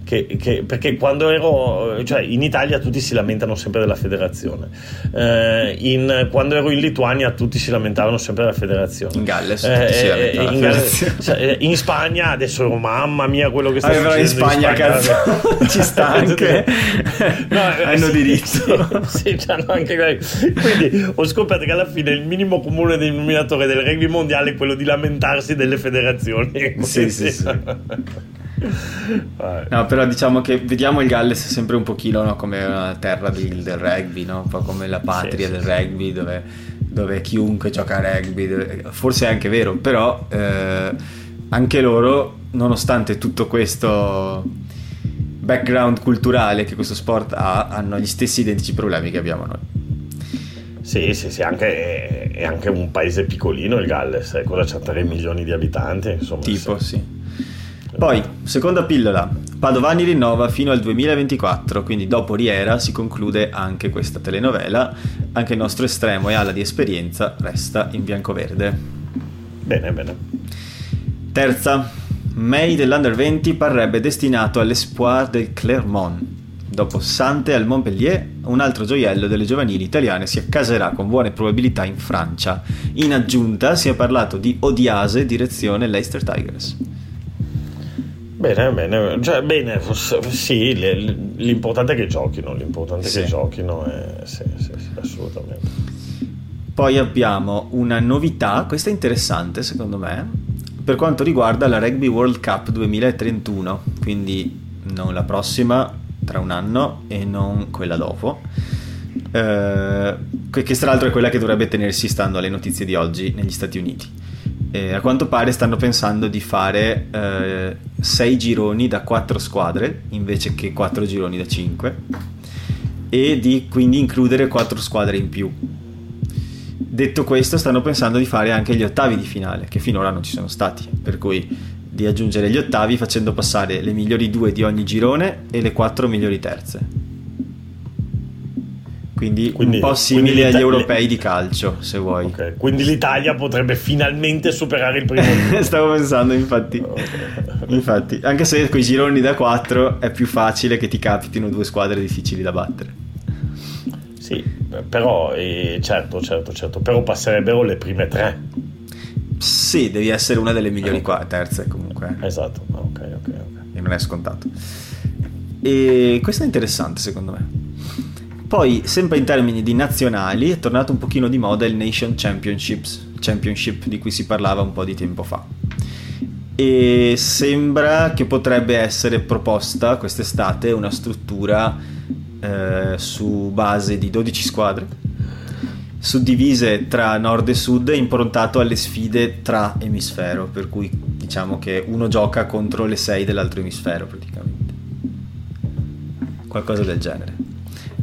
Speaker 2: che, che, perché quando ero cioè in Italia tutti si lamentano sempre della federazione. Eh, in, quando ero in Lituania tutti si lamentavano sempre della federazione.
Speaker 1: In Galles eh,
Speaker 2: eh, in, Galles, cioè, eh, in, Spagna adesso mamma mia quello che sta
Speaker 1: ah, succedendo in Spagna, in Spagna cazzo. ci sta anche. No, eh, hanno sì, diritto.
Speaker 2: sì, sì, anche quindi ho scoperto che alla fine il minimo comune denominatore del rugby mondiale è quello di lamentarsi delle federazioni.
Speaker 1: Sì sì sì No, però diciamo che vediamo il Galles sempre un pochino no, come una terra del, del, rugby, no? un po' come la patria sì, del sì, rugby dove, dove, chiunque gioca a rugby, dove, forse è anche vero, però eh, anche loro, nonostante tutto questo background culturale che questo sport ha, hanno gli stessi identici problemi che abbiamo noi.
Speaker 2: Sì, sì, sì, anche, è anche un paese piccolino il Galles, eh, cosa c'ha 3 milioni di abitanti, insomma.
Speaker 1: Tipo, sì. Poi, seconda pillola, Padovani rinnova fino al 2024, quindi dopo Riera si conclude anche questa telenovela, anche il nostro estremo e ala di esperienza resta in biancoverde.
Speaker 2: Bene, bene.
Speaker 1: Terza, May dell'Under 20 parrebbe destinato all'Espoir del Clermont. Dopo Sante al Montpellier, un altro gioiello delle giovanili italiane si accaserà con buone probabilità in Francia. In aggiunta si è parlato di Odiase direzione Leicester Tigers.
Speaker 2: Bene, bene, cioè, bene sì, l'importante è che giochino, l'importante sì. è che giochino, eh, sì, sì, sì, assolutamente.
Speaker 1: Poi abbiamo una novità, questa è interessante secondo me, per quanto riguarda la Rugby World Cup 2031, quindi non la prossima tra un anno e non quella dopo, eh, che tra l'altro è quella che dovrebbe tenersi stando alle notizie di oggi negli Stati Uniti. Eh, a quanto pare stanno pensando di fare eh, 6 gironi da 4 squadre invece che 4 gironi da 5 e di quindi includere 4 squadre in più. Detto questo, stanno pensando di fare anche gli ottavi di finale, che finora non ci sono stati, per cui di aggiungere gli ottavi facendo passare le migliori due di ogni girone e le 4 migliori terze. Quindi, quindi un po' simili agli europei di calcio, se vuoi.
Speaker 2: Okay. Quindi l'Italia potrebbe finalmente superare il primo
Speaker 1: Stavo pensando, infatti. Okay. infatti. Anche se con i gironi da 4 è più facile che ti capitino due squadre difficili da battere.
Speaker 2: Sì, però eh, certo, certo, certo, però passerebbero le prime tre.
Speaker 1: Sì, devi essere una delle migliori qua, terze comunque.
Speaker 2: Esatto, ok, ok, ok.
Speaker 1: E non è scontato. E questo è interessante secondo me. Poi, sempre in termini di nazionali, è tornato un pochino di moda il Nation Championships, Championship di cui si parlava un po' di tempo fa. E sembra che potrebbe essere proposta quest'estate una struttura eh, su base di 12 squadre, suddivise tra nord e sud e improntato alle sfide tra emisfero, per cui diciamo che uno gioca contro le 6 dell'altro emisfero praticamente. Qualcosa del genere.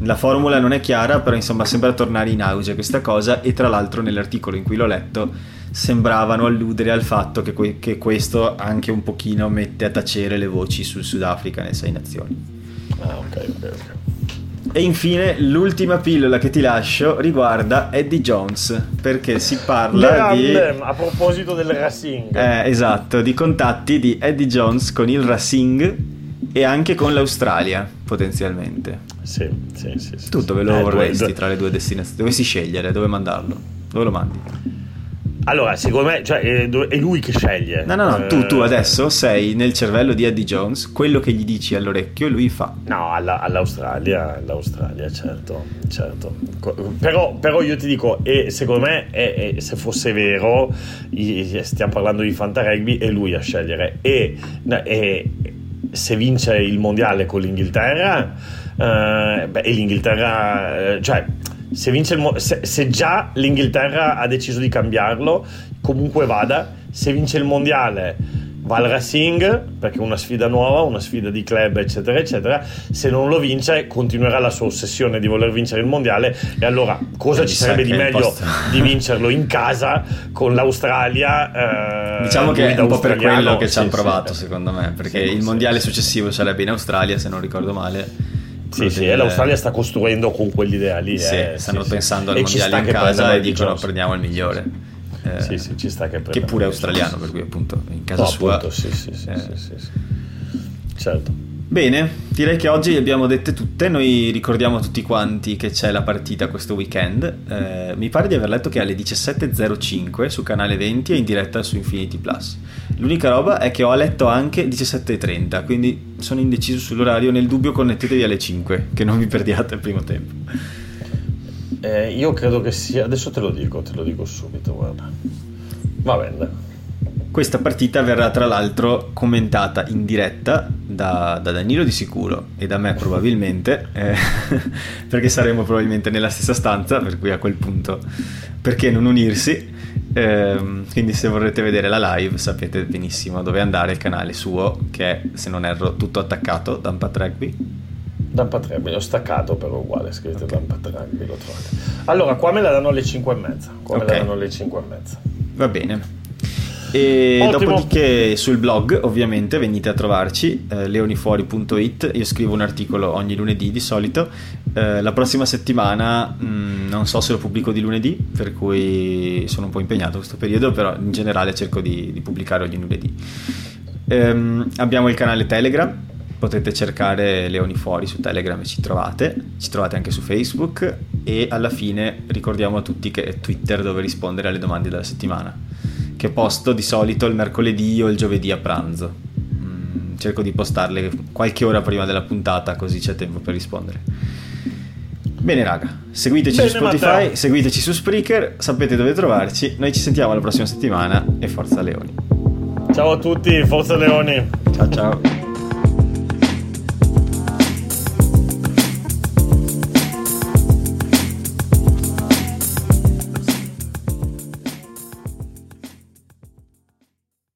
Speaker 1: La formula non è chiara, però insomma sembra tornare in auge questa cosa e tra l'altro nell'articolo in cui l'ho letto sembravano alludere al fatto che, que- che questo anche un pochino mette a tacere le voci sul Sudafrica nelle sei nazioni.
Speaker 2: Ah, ok, ok, ok.
Speaker 1: E infine l'ultima pillola che ti lascio riguarda Eddie Jones, perché si parla di...
Speaker 2: A proposito del Racing.
Speaker 1: Eh, esatto, di contatti di Eddie Jones con il Racing e anche con l'Australia, potenzialmente.
Speaker 2: Sì, sì, sì.
Speaker 1: sì tu dove lo eh, vorresti dove... tra le due destinazioni? Dovessi scegliere dove mandarlo? Dove lo mandi?
Speaker 2: Allora, secondo me cioè, è lui che sceglie.
Speaker 1: No, no, no, tu, tu, eh, adesso sei nel cervello di Eddie Jones, quello che gli dici all'orecchio lui fa.
Speaker 2: No, alla, all'Australia, all'Australia, certo, certo. Però, però io ti dico, e secondo me, è, è, se fosse vero, stiamo parlando di Fanta Rugby, è lui a scegliere. E, e se vince il mondiale con l'Inghilterra eh, beh, e l'Inghilterra, eh, cioè se, il, se, se, già l'Inghilterra ha deciso di cambiarlo, comunque vada, se vince il mondiale va al Racing perché è una sfida nuova, una sfida di club eccetera eccetera, se non lo vince continuerà la sua ossessione di voler vincere il mondiale e allora cosa eh, ci sarebbe di meglio posto... di vincerlo in casa con l'Australia?
Speaker 1: Eh, diciamo che è un po' per quello che ci hanno provato sì, secondo me, perché sì, il mondiale successivo sarebbe in Australia se non ricordo male
Speaker 2: sì, sì, delle... l'Australia sta costruendo con quell'idea lì.
Speaker 1: Sì,
Speaker 2: eh,
Speaker 1: stanno sì, pensando sì. al mondiale in casa e dicono prendiamo il migliore.
Speaker 2: Eh, sì, sì, ci sta che
Speaker 1: Che pure è australiano, per cui appunto in casa no, sua...
Speaker 2: Appunto, sì, sì, sì, eh. sì, sì, sì. Certo.
Speaker 1: Bene, direi che oggi le abbiamo dette tutte. Noi ricordiamo tutti quanti che c'è la partita questo weekend. Eh, mi pare di aver letto che è alle 17.05 su canale 20 e in diretta su Infinity Plus. L'unica roba è che ho letto anche 17.30, quindi sono indeciso sull'orario. Nel dubbio, connettetevi alle 5, che non vi perdiate il primo tempo.
Speaker 2: Eh, io credo che sia. Adesso te lo dico, te lo dico subito. Guarda, va bene.
Speaker 1: Questa partita verrà tra l'altro commentata in diretta da, da Danilo di sicuro e da me probabilmente, eh, perché saremo probabilmente nella stessa stanza, per cui a quel punto perché non unirsi? Eh, quindi se vorrete vedere la live sapete benissimo dove andare, il canale suo che è, se non erro, tutto attaccato, Dampat Rugby.
Speaker 2: Dampat Rugby, l'ho staccato però uguale, scrivete okay. Dampat Rugby, lo trovate. Allora, qua me la danno alle 5 e mezza, qua okay. me la danno alle 5 e mezza.
Speaker 1: Va bene. E Ottimo. dopodiché sul blog ovviamente venite a trovarci eh, leonifuori.it io scrivo un articolo ogni lunedì di solito eh, la prossima settimana mh, mm, non so se lo pubblico di lunedì per cui sono un po' impegnato questo periodo però in generale cerco di, di pubblicare ogni lunedì ehm, abbiamo il canale Telegram potete cercare Leoni Fuori su Telegram e ci trovate, ci trovate anche su Facebook e alla fine ricordiamo a tutti che è Twitter dove rispondere alle domande della settimana che posto di solito il mercoledì o il giovedì a pranzo. Mm, cerco di postarle qualche ora prima della puntata così c'è tempo per rispondere. Bene raga, seguiteci
Speaker 2: Bene,
Speaker 1: su Spotify,
Speaker 2: Matteo.
Speaker 1: seguiteci su Spreaker, sapete dove trovarci, noi ci sentiamo la prossima settimana e forza Leoni.
Speaker 2: Ciao a tutti, forza Leoni.
Speaker 1: Ciao ciao.